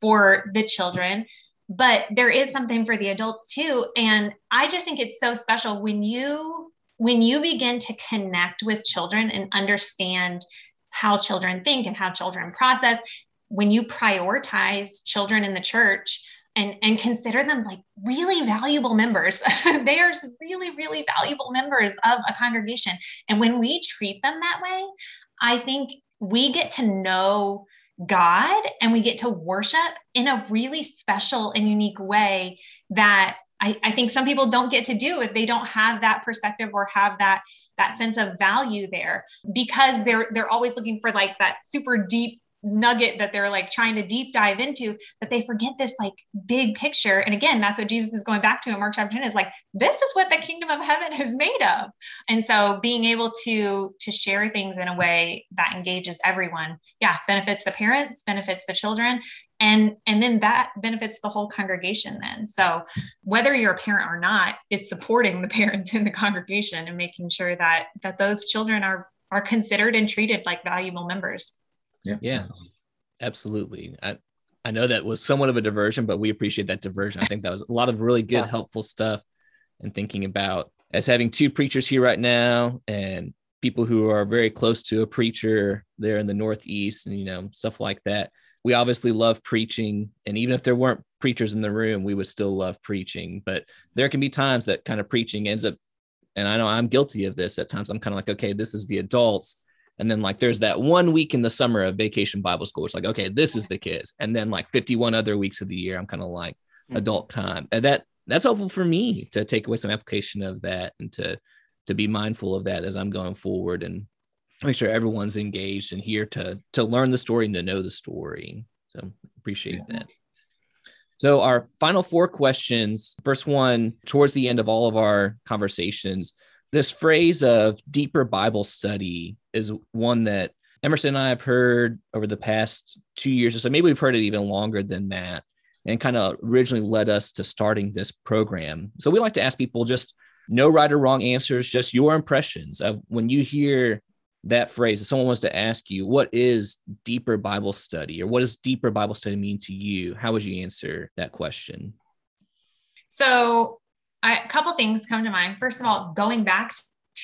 for the children but there is something for the adults too. And i just think it's so special when you when you begin to connect with children and understand how children think and how children process when you prioritize children in the church and, and consider them like really valuable members. they are really, really valuable members of a congregation. And when we treat them that way, I think we get to know God and we get to worship in a really special and unique way that I, I, think some people don't get to do if they don't have that perspective or have that that sense of value there because they're they're always looking for like that super deep nugget that they're like trying to deep dive into that they forget this like big picture. And again that's what jesus is going back to in mark chapter 10 is like this is what the kingdom of heaven is made of. And so being able to to share things in a way that engages everyone yeah benefits the parents benefits the children and and then that benefits the whole congregation then. So whether you're a parent or not is supporting the parents in the congregation and making sure that that those children are are considered and treated like valuable members yeah. Yeah. Absolutely. I, I know that was somewhat of a diversion, but we appreciate that diversion. I think that was a lot of really good, yeah. helpful stuff and thinking about as having two preachers here right now and people who are very close to a preacher there in the Northeast and, you know, stuff like that. We obviously love preaching. And even if there weren't preachers in the room, we would still love preaching. But there can be times that kind of preaching ends up, and I know I'm guilty of this at times. I'm kind of like, okay, this is the adults and then like there's that one week in the summer of vacation Bible school. It's like, okay, this is the kids. And then like 51 other weeks of the year, I'm kind of like mm-hmm. adult time. And that that's helpful for me to take away some application of that and to to be mindful of that as I'm going forward and make sure everyone's engaged and here to to learn the story and to know the story. So appreciate yeah. that. So our final four questions. First one, towards the end of all of our conversations, this phrase of deeper Bible study is one that Emerson and I have heard over the past two years or so. Maybe we've heard it even longer than that, and kind of originally led us to starting this program. So we like to ask people just no right or wrong answers, just your impressions of when you hear that phrase. If someone wants to ask you, what is deeper Bible study or what does deeper Bible study mean to you? How would you answer that question? So I, a couple things come to mind. First of all, going back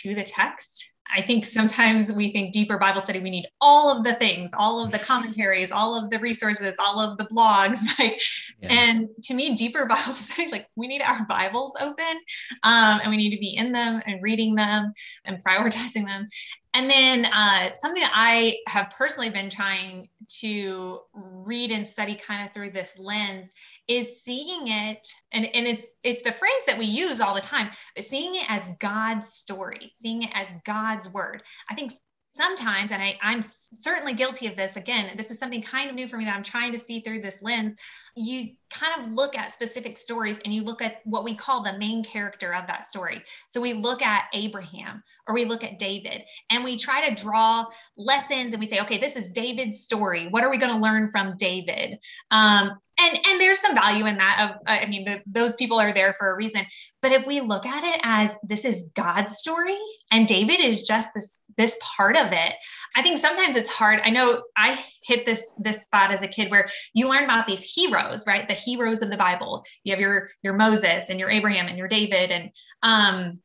to the text, I think sometimes we think deeper Bible study, we need all of the things, all of the commentaries, all of the resources, all of the blogs. Like, yeah. and to me, deeper Bible study, like we need our Bibles open um, and we need to be in them and reading them and prioritizing them. And then uh, something I have personally been trying to read and study kind of through this lens is seeing it, and, and it's it's the phrase that we use all the time, but seeing it as God's story, seeing it as God's word. I think sometimes, and I, I'm certainly guilty of this again, this is something kind of new for me that I'm trying to see through this lens. You kind of look at specific stories and you look at what we call the main character of that story. So we look at Abraham or we look at David and we try to draw lessons and we say, okay, this is David's story. What are we going to learn from David? Um, and and there's some value in that of i mean the, those people are there for a reason. But if we look at it as this is god's story and david is just this this part of it i think sometimes it's hard. I know i hit this this spot as a kid where you learn about these heroes right? The heroes of the bible. You have your your moses and your abraham and your david and um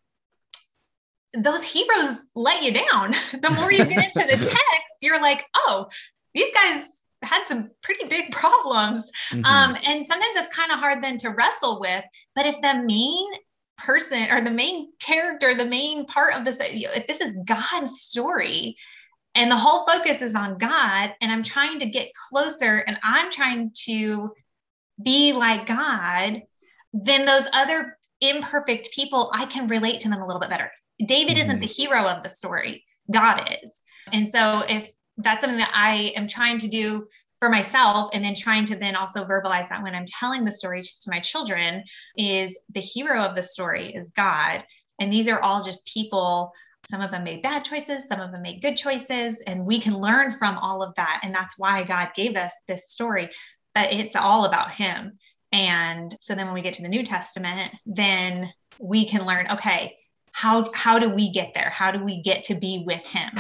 those heroes let you down. The more you get into the text you're like oh these guys had some pretty big problems mm-hmm. um, and sometimes it's kind of hard then to wrestle with but if the main person or the main character the main part of this if this is god's story and the whole focus is on God and I'm trying to get closer and I'm trying to be like God, then those other imperfect people, I can relate to them a little bit better. David mm-hmm. isn't the hero of the story, God is. And so if that's something that I am trying to do for myself and then trying to then also verbalize that when I'm telling the story to my children is the hero of the story is God. And these are all just people some of them made bad choices, some of them made good choices, and we can learn from all of that. And that's why God gave us this story. But it's all about Him. And so then when we get to the New Testament, then we can learn okay, how, how do we get there? How do we get to be with Him?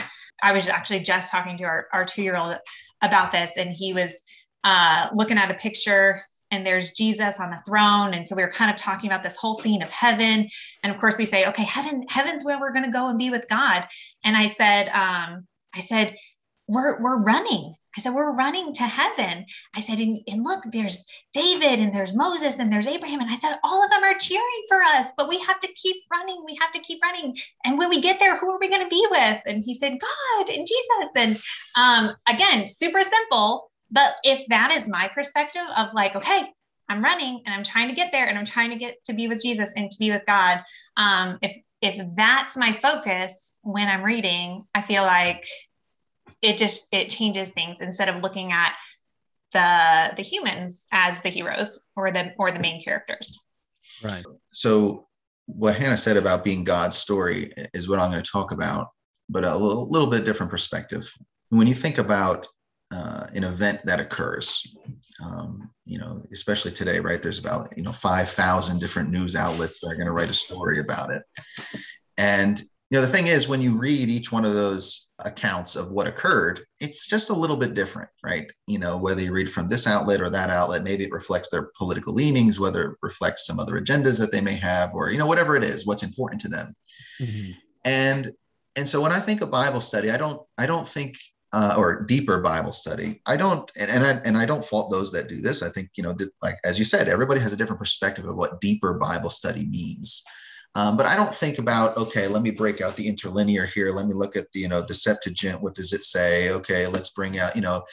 I was actually just talking to our, our two year old about this, and he was uh, looking at a picture and there's Jesus on the throne. And so we were kind of talking about this whole scene of heaven. And of course we say, okay, heaven, heaven's where we're going to go and be with God. And I said, um, I said, we're, we're running. I said, we're running to heaven. I said, and, and, look, there's David and there's Moses and there's Abraham. And I said, all of them are cheering for us, but we have to keep running. We have to keep running. And when we get there, who are we going to be with? And he said, God and Jesus. And um, again, super simple. But if that is my perspective of like, okay, I'm running and I'm trying to get there and I'm trying to get to be with Jesus and to be with God. Um, if if that's my focus when I'm reading, I feel like it just it changes things instead of looking at the the humans as the heroes or the or the main characters. Right. So what Hannah said about being God's story is what I'm going to talk about, but a little, little bit different perspective. When you think about uh, an event that occurs, um, you know, especially today, right? There's about you know five thousand different news outlets that are going to write a story about it, and you know the thing is when you read each one of those accounts of what occurred it's just a little bit different right? You know whether you read from this outlet or that outlet maybe it reflects their political leanings whether it reflects some other agendas that they may have or you know whatever it is what's important to them. Mm-hmm. and and so when i think of bible study i don't i don't think uh, or deeper bible study i don't and, and i and i don't fault those that do this. I think you know th- like as you said everybody has a different perspective of what deeper bible study means um, but I don't think about, okay, let me break out the interlinear here. Let me look at the, you know, the Septuagint. What does it say? Okay, let's bring out, you know,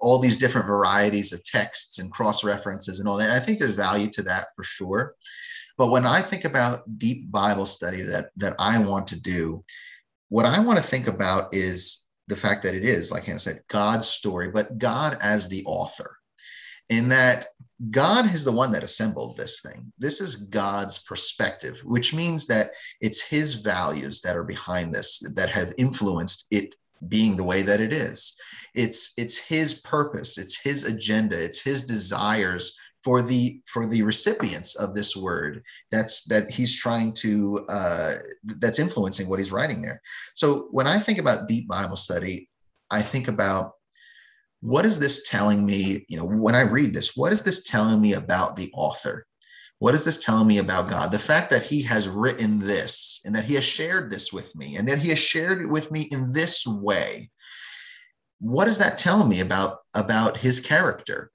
all these different varieties of texts and cross references and all that. And I think there's value to that for sure. But when I think about deep Bible study that that I want to do, what I want to think about is the fact that it is, like Hannah said, God's story, but God as the author in that God is the one that assembled this thing. This is God's perspective, which means that it's his values that are behind this that have influenced it being the way that it is. It's it's his purpose, it's his agenda, it's his desires for the for the recipients of this word that's that he's trying to uh, that's influencing what he's writing there so when i think about deep bible study i think about what is this telling me? You know, when I read this, what is this telling me about the author? What is this telling me about God? The fact that he has written this and that he has shared this with me and that he has shared it with me in this way. What does that tell me about about his character?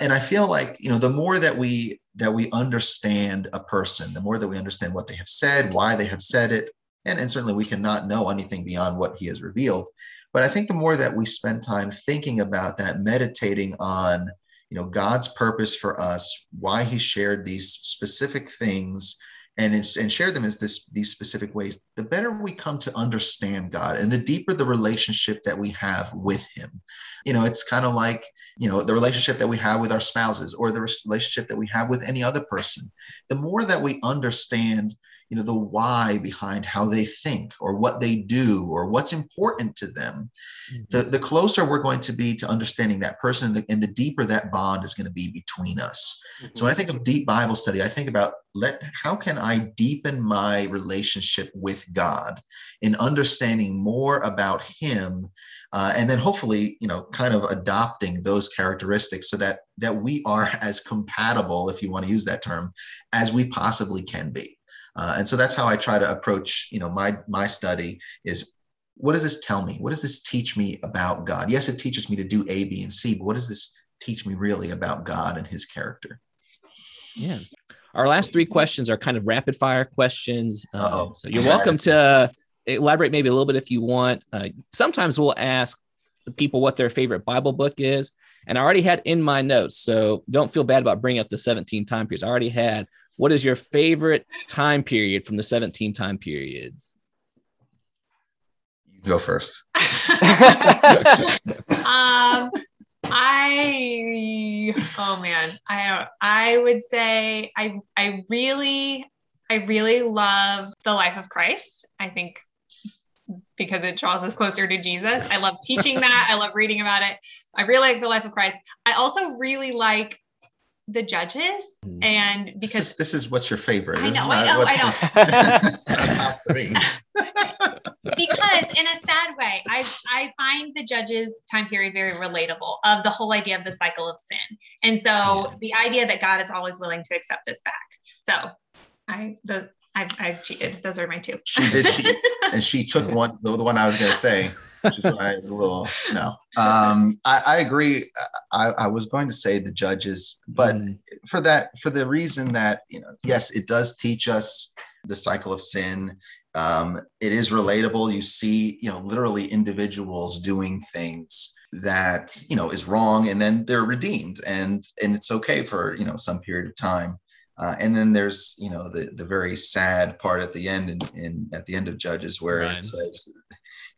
And I feel like, you know, the more that we that we understand a person, the more that we understand what they have said, why they have said it, and, and certainly we cannot know anything beyond what he has revealed but I think the more that we spend time thinking about that, meditating on, you know, God's purpose for us, why He shared these specific things, and and share them in this these specific ways, the better we come to understand God, and the deeper the relationship that we have with Him. You know, it's kind of like you know the relationship that we have with our spouses, or the relationship that we have with any other person. The more that we understand you know the why behind how they think or what they do or what's important to them mm-hmm. the, the closer we're going to be to understanding that person and the, and the deeper that bond is going to be between us mm-hmm. so when i think of deep bible study i think about let how can i deepen my relationship with god in understanding more about him uh, and then hopefully you know kind of adopting those characteristics so that that we are as compatible if you want to use that term as we possibly can be uh, and so that's how I try to approach, you know, my my study is what does this tell me? What does this teach me about God? Yes, it teaches me to do A, B, and C, but what does this teach me really about God and his character? Yeah. Our last three questions are kind of rapid fire questions. Uh, so you're welcome to elaborate maybe a little bit if you want. Uh, sometimes we'll ask people what their favorite Bible book is. And I already had in my notes, so don't feel bad about bringing up the 17 time periods. I already had what is your favorite time period from the 17 time periods? You go first. um, I oh man, I I would say I I really I really love the life of Christ. I think because it draws us closer to Jesus. I love teaching that. I love reading about it. I really like the life of Christ. I also really like the judges hmm. and because this is, this is what's your favorite i know i know i know top three because in a sad way, I I find the judges time period very relatable of the whole idea of the cycle of sin. And so yeah. the idea that God is always willing to accept us back. So I the I, I cheated. Those are my two. She did cheat, and she took one. The, the one I was going to say, which is why it's a little no. Um, I, I agree. I, I was going to say the judges, but mm. for that, for the reason that you know, yes, it does teach us the cycle of sin. Um, it is relatable. You see, you know, literally individuals doing things that you know is wrong, and then they're redeemed, and and it's okay for you know some period of time. Uh, and then there's you know the the very sad part at the end in, in at the end of Judges where right. it says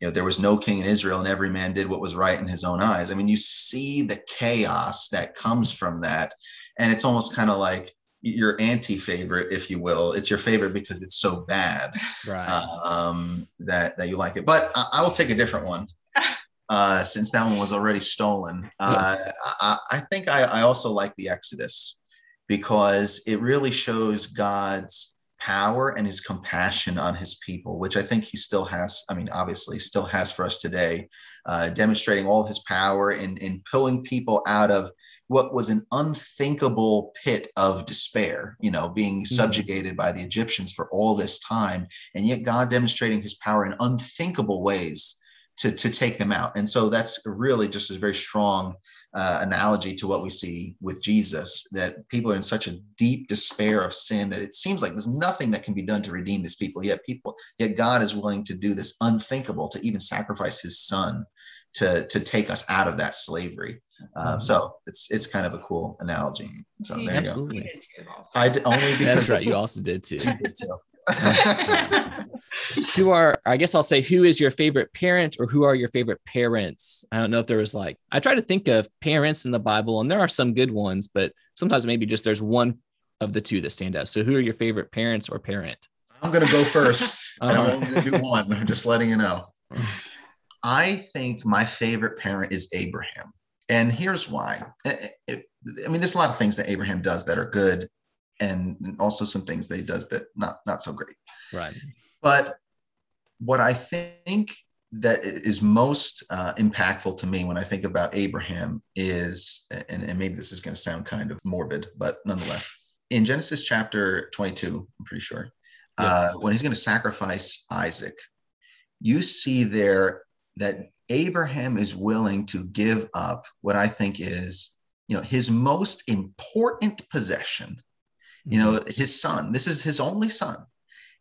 you know there was no king in Israel and every man did what was right in his own eyes. I mean you see the chaos that comes from that, and it's almost kind of like your anti-favorite, if you will. It's your favorite because it's so bad right. um, that that you like it. But I, I will take a different one. Uh, since that one was already stolen, uh, I, I, think I, I also like the Exodus because it really shows God's power and his compassion on his people, which I think he still has. I mean, obviously, still has for us today, uh, demonstrating all his power in, in pulling people out of what was an unthinkable pit of despair, you know, being mm-hmm. subjugated by the Egyptians for all this time. And yet, God demonstrating his power in unthinkable ways to, to take them out. And so that's really just a very strong uh, analogy to what we see with Jesus that people are in such a deep despair of sin that it seems like there's nothing that can be done to redeem these people. Yet people, yet God is willing to do this unthinkable to even sacrifice His Son to to take us out of that slavery. Uh, so it's it's kind of a cool analogy. So there Absolutely. you go. I did only because that's right. You also did too. did too. who are I guess I'll say who is your favorite parent or who are your favorite parents? I don't know if there was like I try to think of parents in the Bible and there are some good ones, but sometimes maybe just there's one of the two that stand out. So who are your favorite parents or parent? I'm gonna go first. uh-huh. I'm only gonna do one. I'm just letting you know. I think my favorite parent is Abraham. And here's why. I mean, there's a lot of things that Abraham does that are good, and also some things that he does that not not so great. Right. But what I think that is most uh, impactful to me when I think about Abraham is, and, and maybe this is going to sound kind of morbid, but nonetheless, in Genesis chapter 22, I'm pretty sure, uh, when he's going to sacrifice Isaac, you see there that Abraham is willing to give up what I think is, you know, his most important possession, you know, mm-hmm. his son. This is his only son.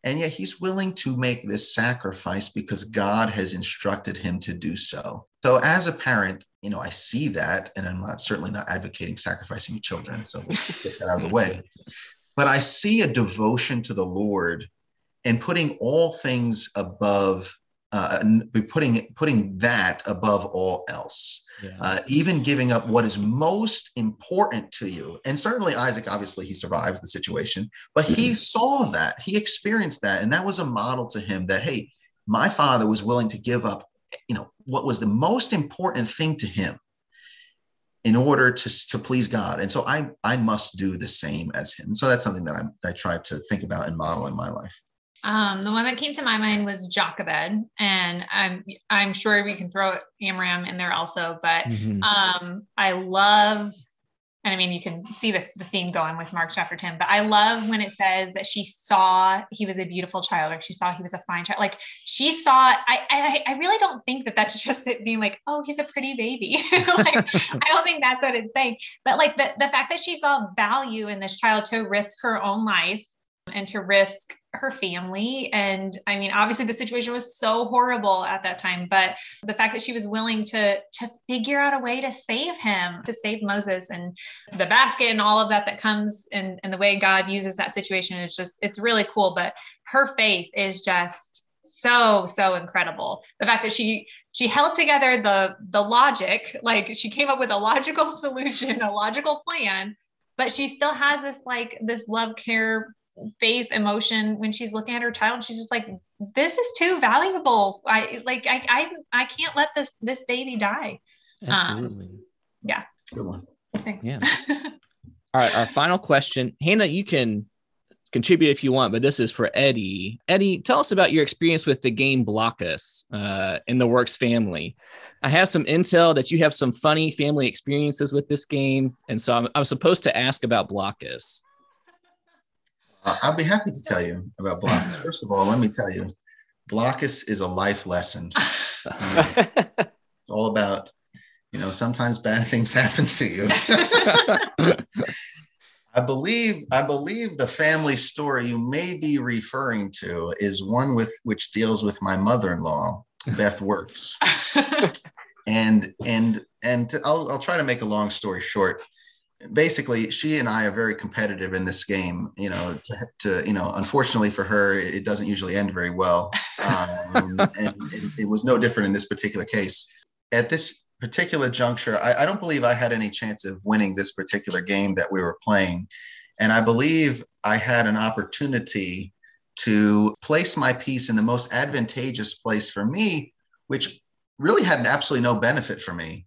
And yet he's willing to make this sacrifice because God has instructed him to do so. So as a parent, you know, I see that, and I'm not certainly not advocating sacrificing children. So let's get that out of the way. But I see a devotion to the Lord and putting all things above uh, putting putting that above all else. Yeah. Uh, even giving up what is most important to you. And certainly Isaac, obviously, he survives the situation, but he mm-hmm. saw that, he experienced that, and that was a model to him that hey, my father was willing to give up, you know, what was the most important thing to him in order to, to please God. And so I I must do the same as him. So that's something that I I try to think about and model in my life. Um, the one that came to my mind was Jochebed, and I'm I'm sure we can throw Amram in there also. But mm-hmm. um, I love, and I mean you can see the, the theme going with Mark chapter ten. But I love when it says that she saw he was a beautiful child, or she saw he was a fine child. Like she saw. I I, I really don't think that that's just it being like, oh, he's a pretty baby. like I don't think that's what it's saying. But like the the fact that she saw value in this child to risk her own life and to risk her family. And I mean, obviously the situation was so horrible at that time, but the fact that she was willing to to figure out a way to save him, to save Moses and the basket and all of that that comes and, and the way God uses that situation is just it's really cool. But her faith is just so so incredible the fact that she she held together the the logic like she came up with a logical solution a logical plan but she still has this like this love care faith emotion when she's looking at her child she's just like this is too valuable i like i i, I can't let this this baby die um, absolutely um, yeah good one Thanks. yeah all right our final question hannah you can contribute if you want, but this is for Eddie. Eddie, tell us about your experience with the game Blokus uh, in the Works family. I have some intel that you have some funny family experiences with this game, and so I'm, I'm supposed to ask about Blokus. Uh, I'll be happy to tell you about Blokus. First of all, let me tell you, Blokus is a life lesson. it's all about, you know, sometimes bad things happen to you. I believe I believe the family story you may be referring to is one with which deals with my mother-in-law, Beth Works. and and and I'll, I'll try to make a long story short basically she and i are very competitive in this game you know to, you know unfortunately for her it doesn't usually end very well. Um, and it, it, was no different in this particular case. At this particular juncture I, I don't believe i had any chance of winning this particular game that we were playing. And i believe i had an opportunity to place my piece in the most advantageous place for me which really had absolutely no benefit for me.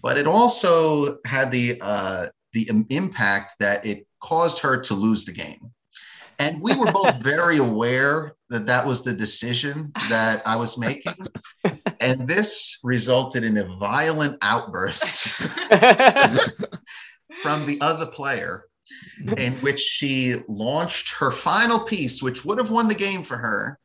But it also had the uh, the impact that it caused her to lose the game. And we were both very aware that that was the decision that I was making. And this resulted in a violent outburst from the other player, in which she launched her final piece, which would have won the game for her,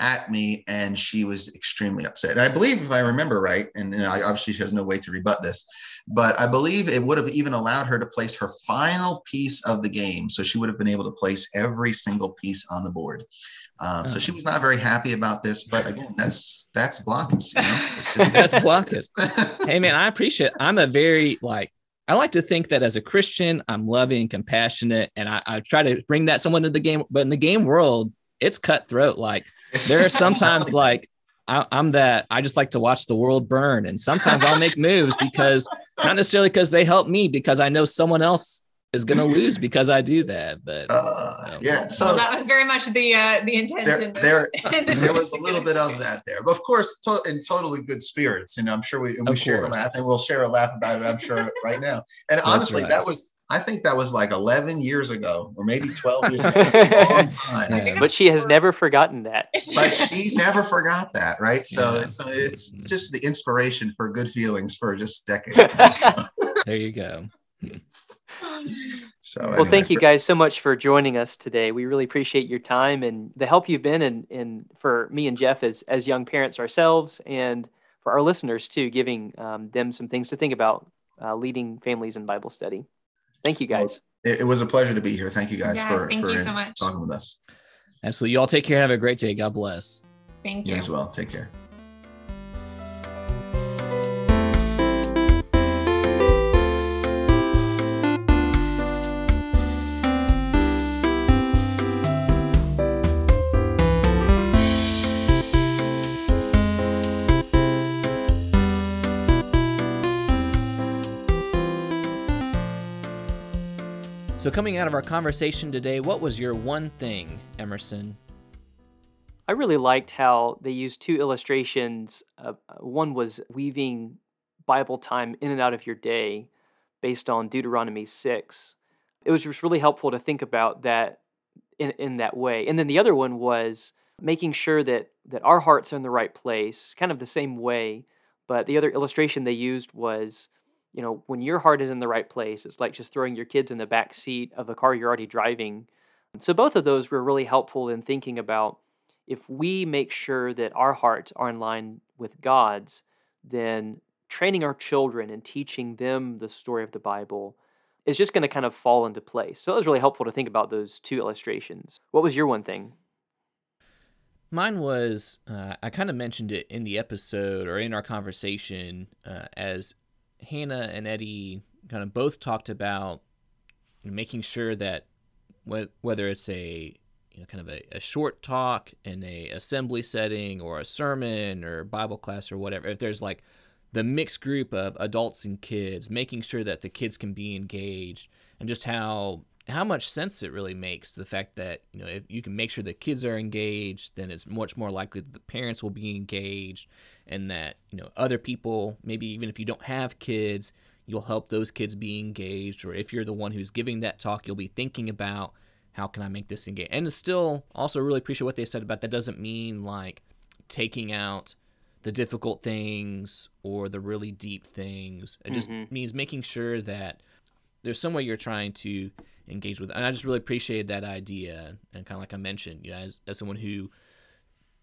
at me and she was extremely upset. And I believe, if I remember right, and, and I, obviously she has no way to rebut this, but I believe it would have even allowed her to place her final piece of the game. So she would have been able to place every single piece on the board. Um, so she was not very happy about this, but again, that's that's Blokus. You know? just, that's Blokus. hey man, I appreciate. It. I'm a very like I like to think that as a Christian, I'm loving, compassionate, and I, I try to bring that someone to the game. But in the game world, it's cutthroat. Like there are sometimes like I, am that I just like to watch the world burn, and sometimes I'll make moves because not necessarily because they help me, because I know someone else is going to lose because I do that. But uh, you yeah, so well, that was very much the uh, the intention. There, there, there was a little bit of that there, but of course, to- in totally good spirits. And I'm sure we, we share a laugh, and we'll share a laugh about it. I'm sure right now. And honestly, right. that was I think that was like 11 years ago, or maybe 12 years ago. a long time. But she has never forgotten that. But she never forgot that, right? So, yeah. so it's just the inspiration for good feelings for just decades. there you go. So, well, thank you guys so much for joining us today. We really appreciate your time and the help you've been, and in, in, for me and Jeff as as young parents ourselves, and for our listeners too, giving um, them some things to think about uh, leading families in Bible study. Thank you guys. It, it, was a pleasure to be here. Thank you guys yeah, for, thank for you so much. talking with us. Absolutely. You all take care. Have a great day. God bless. Thank you. You as well. Take care. So, coming out of our conversation today, what was your one thing, Emerson? I really liked how they used two illustrations. Uh, one was weaving Bible time in and out of your day based on Deuteronomy 6. It was just really helpful to think about that in, in that way. And then the other one was making sure that, that our hearts are in the right place, kind of the same way. But the other illustration they used was you know, when your heart is in the right place, it's like just throwing your kids in the back seat of a car you're already driving. So both of those were really helpful in thinking about if we make sure that our hearts are in line with God's, then training our children and teaching them the story of the Bible is just going to kind of fall into place. So it was really helpful to think about those two illustrations. What was your one thing? Mine was, uh, I kind of mentioned it in the episode or in our conversation uh, as Hannah and Eddie kind of both talked about making sure that whether it's a you know kind of a, a short talk in a assembly setting or a sermon or Bible class or whatever, if there's like the mixed group of adults and kids, making sure that the kids can be engaged and just how how much sense it really makes the fact that you know if you can make sure the kids are engaged then it's much more likely that the parents will be engaged and that you know other people maybe even if you don't have kids you'll help those kids be engaged or if you're the one who's giving that talk you'll be thinking about how can I make this engage? And still also really appreciate what they said about that doesn't mean like taking out the difficult things or the really deep things. It just mm-hmm. means making sure that there's some way you're trying to engage with. And I just really appreciated that idea. And kind of like I mentioned, you know, as, as someone who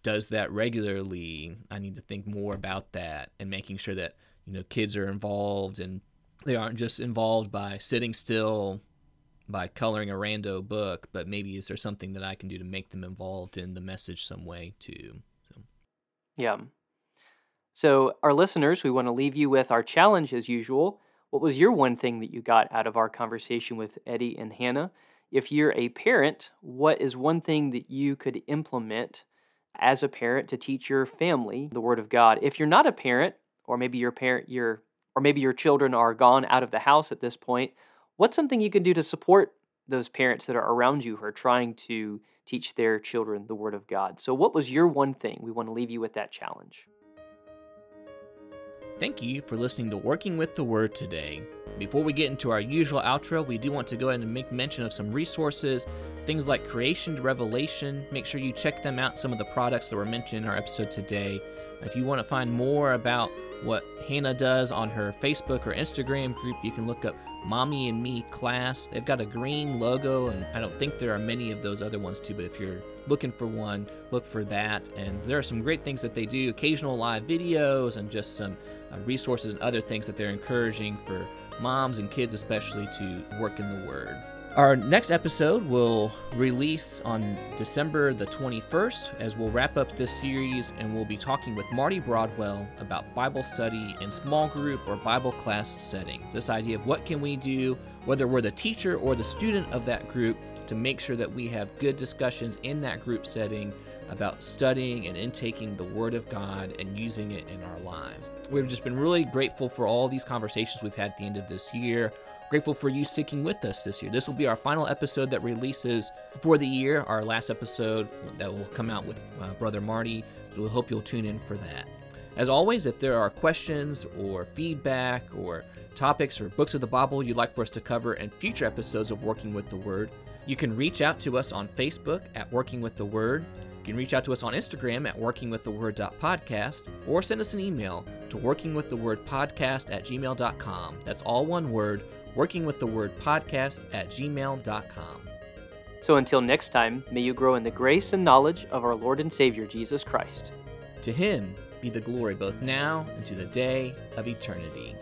does that regularly, I need to think more about that and making sure that, you know, kids are involved and they aren't just involved by sitting still by coloring a rando book, but maybe is there something that I can do to make them involved in the message some way too? So. Yeah. So, our listeners, we want to leave you with our challenge as usual. What was your one thing that you got out of our conversation with Eddie and Hannah? If you're a parent, what is one thing that you could implement as a parent to teach your family the Word of God? If you're not a parent, or maybe your parent, your or maybe your children are gone out of the house at this point, what's something you can do to support those parents that are around you who are trying to teach their children the Word of God? So, what was your one thing? We want to leave you with that challenge. Thank you for listening to Working with the Word today. Before we get into our usual outro, we do want to go ahead and make mention of some resources, things like Creation to Revelation. Make sure you check them out, some of the products that were mentioned in our episode today. If you want to find more about what Hannah does on her Facebook or Instagram group, you can look up Mommy and Me Class. They've got a green logo, and I don't think there are many of those other ones too, but if you're looking for one, look for that. And there are some great things that they do occasional live videos and just some uh, resources and other things that they're encouraging for moms and kids, especially, to work in the Word. Our next episode will release on December the 21st as we'll wrap up this series and we'll be talking with Marty Broadwell about Bible study in small group or Bible class settings. This idea of what can we do, whether we're the teacher or the student of that group, to make sure that we have good discussions in that group setting about studying and intaking the Word of God and using it in our lives. We've just been really grateful for all these conversations we've had at the end of this year. Grateful for you sticking with us this year. This will be our final episode that releases for the year, our last episode that will come out with uh, Brother Marty. We hope you'll tune in for that. As always, if there are questions or feedback or topics or books of the Bible you'd like for us to cover in future episodes of Working with the Word, you can reach out to us on Facebook at Working with the Word. You can reach out to us on Instagram at workingwiththeword.podcast or send us an email to workingwiththewordpodcast at gmail.com. That's all one word, workingwiththewordpodcast at gmail.com. So until next time, may you grow in the grace and knowledge of our Lord and Savior Jesus Christ. To him be the glory both now and to the day of eternity.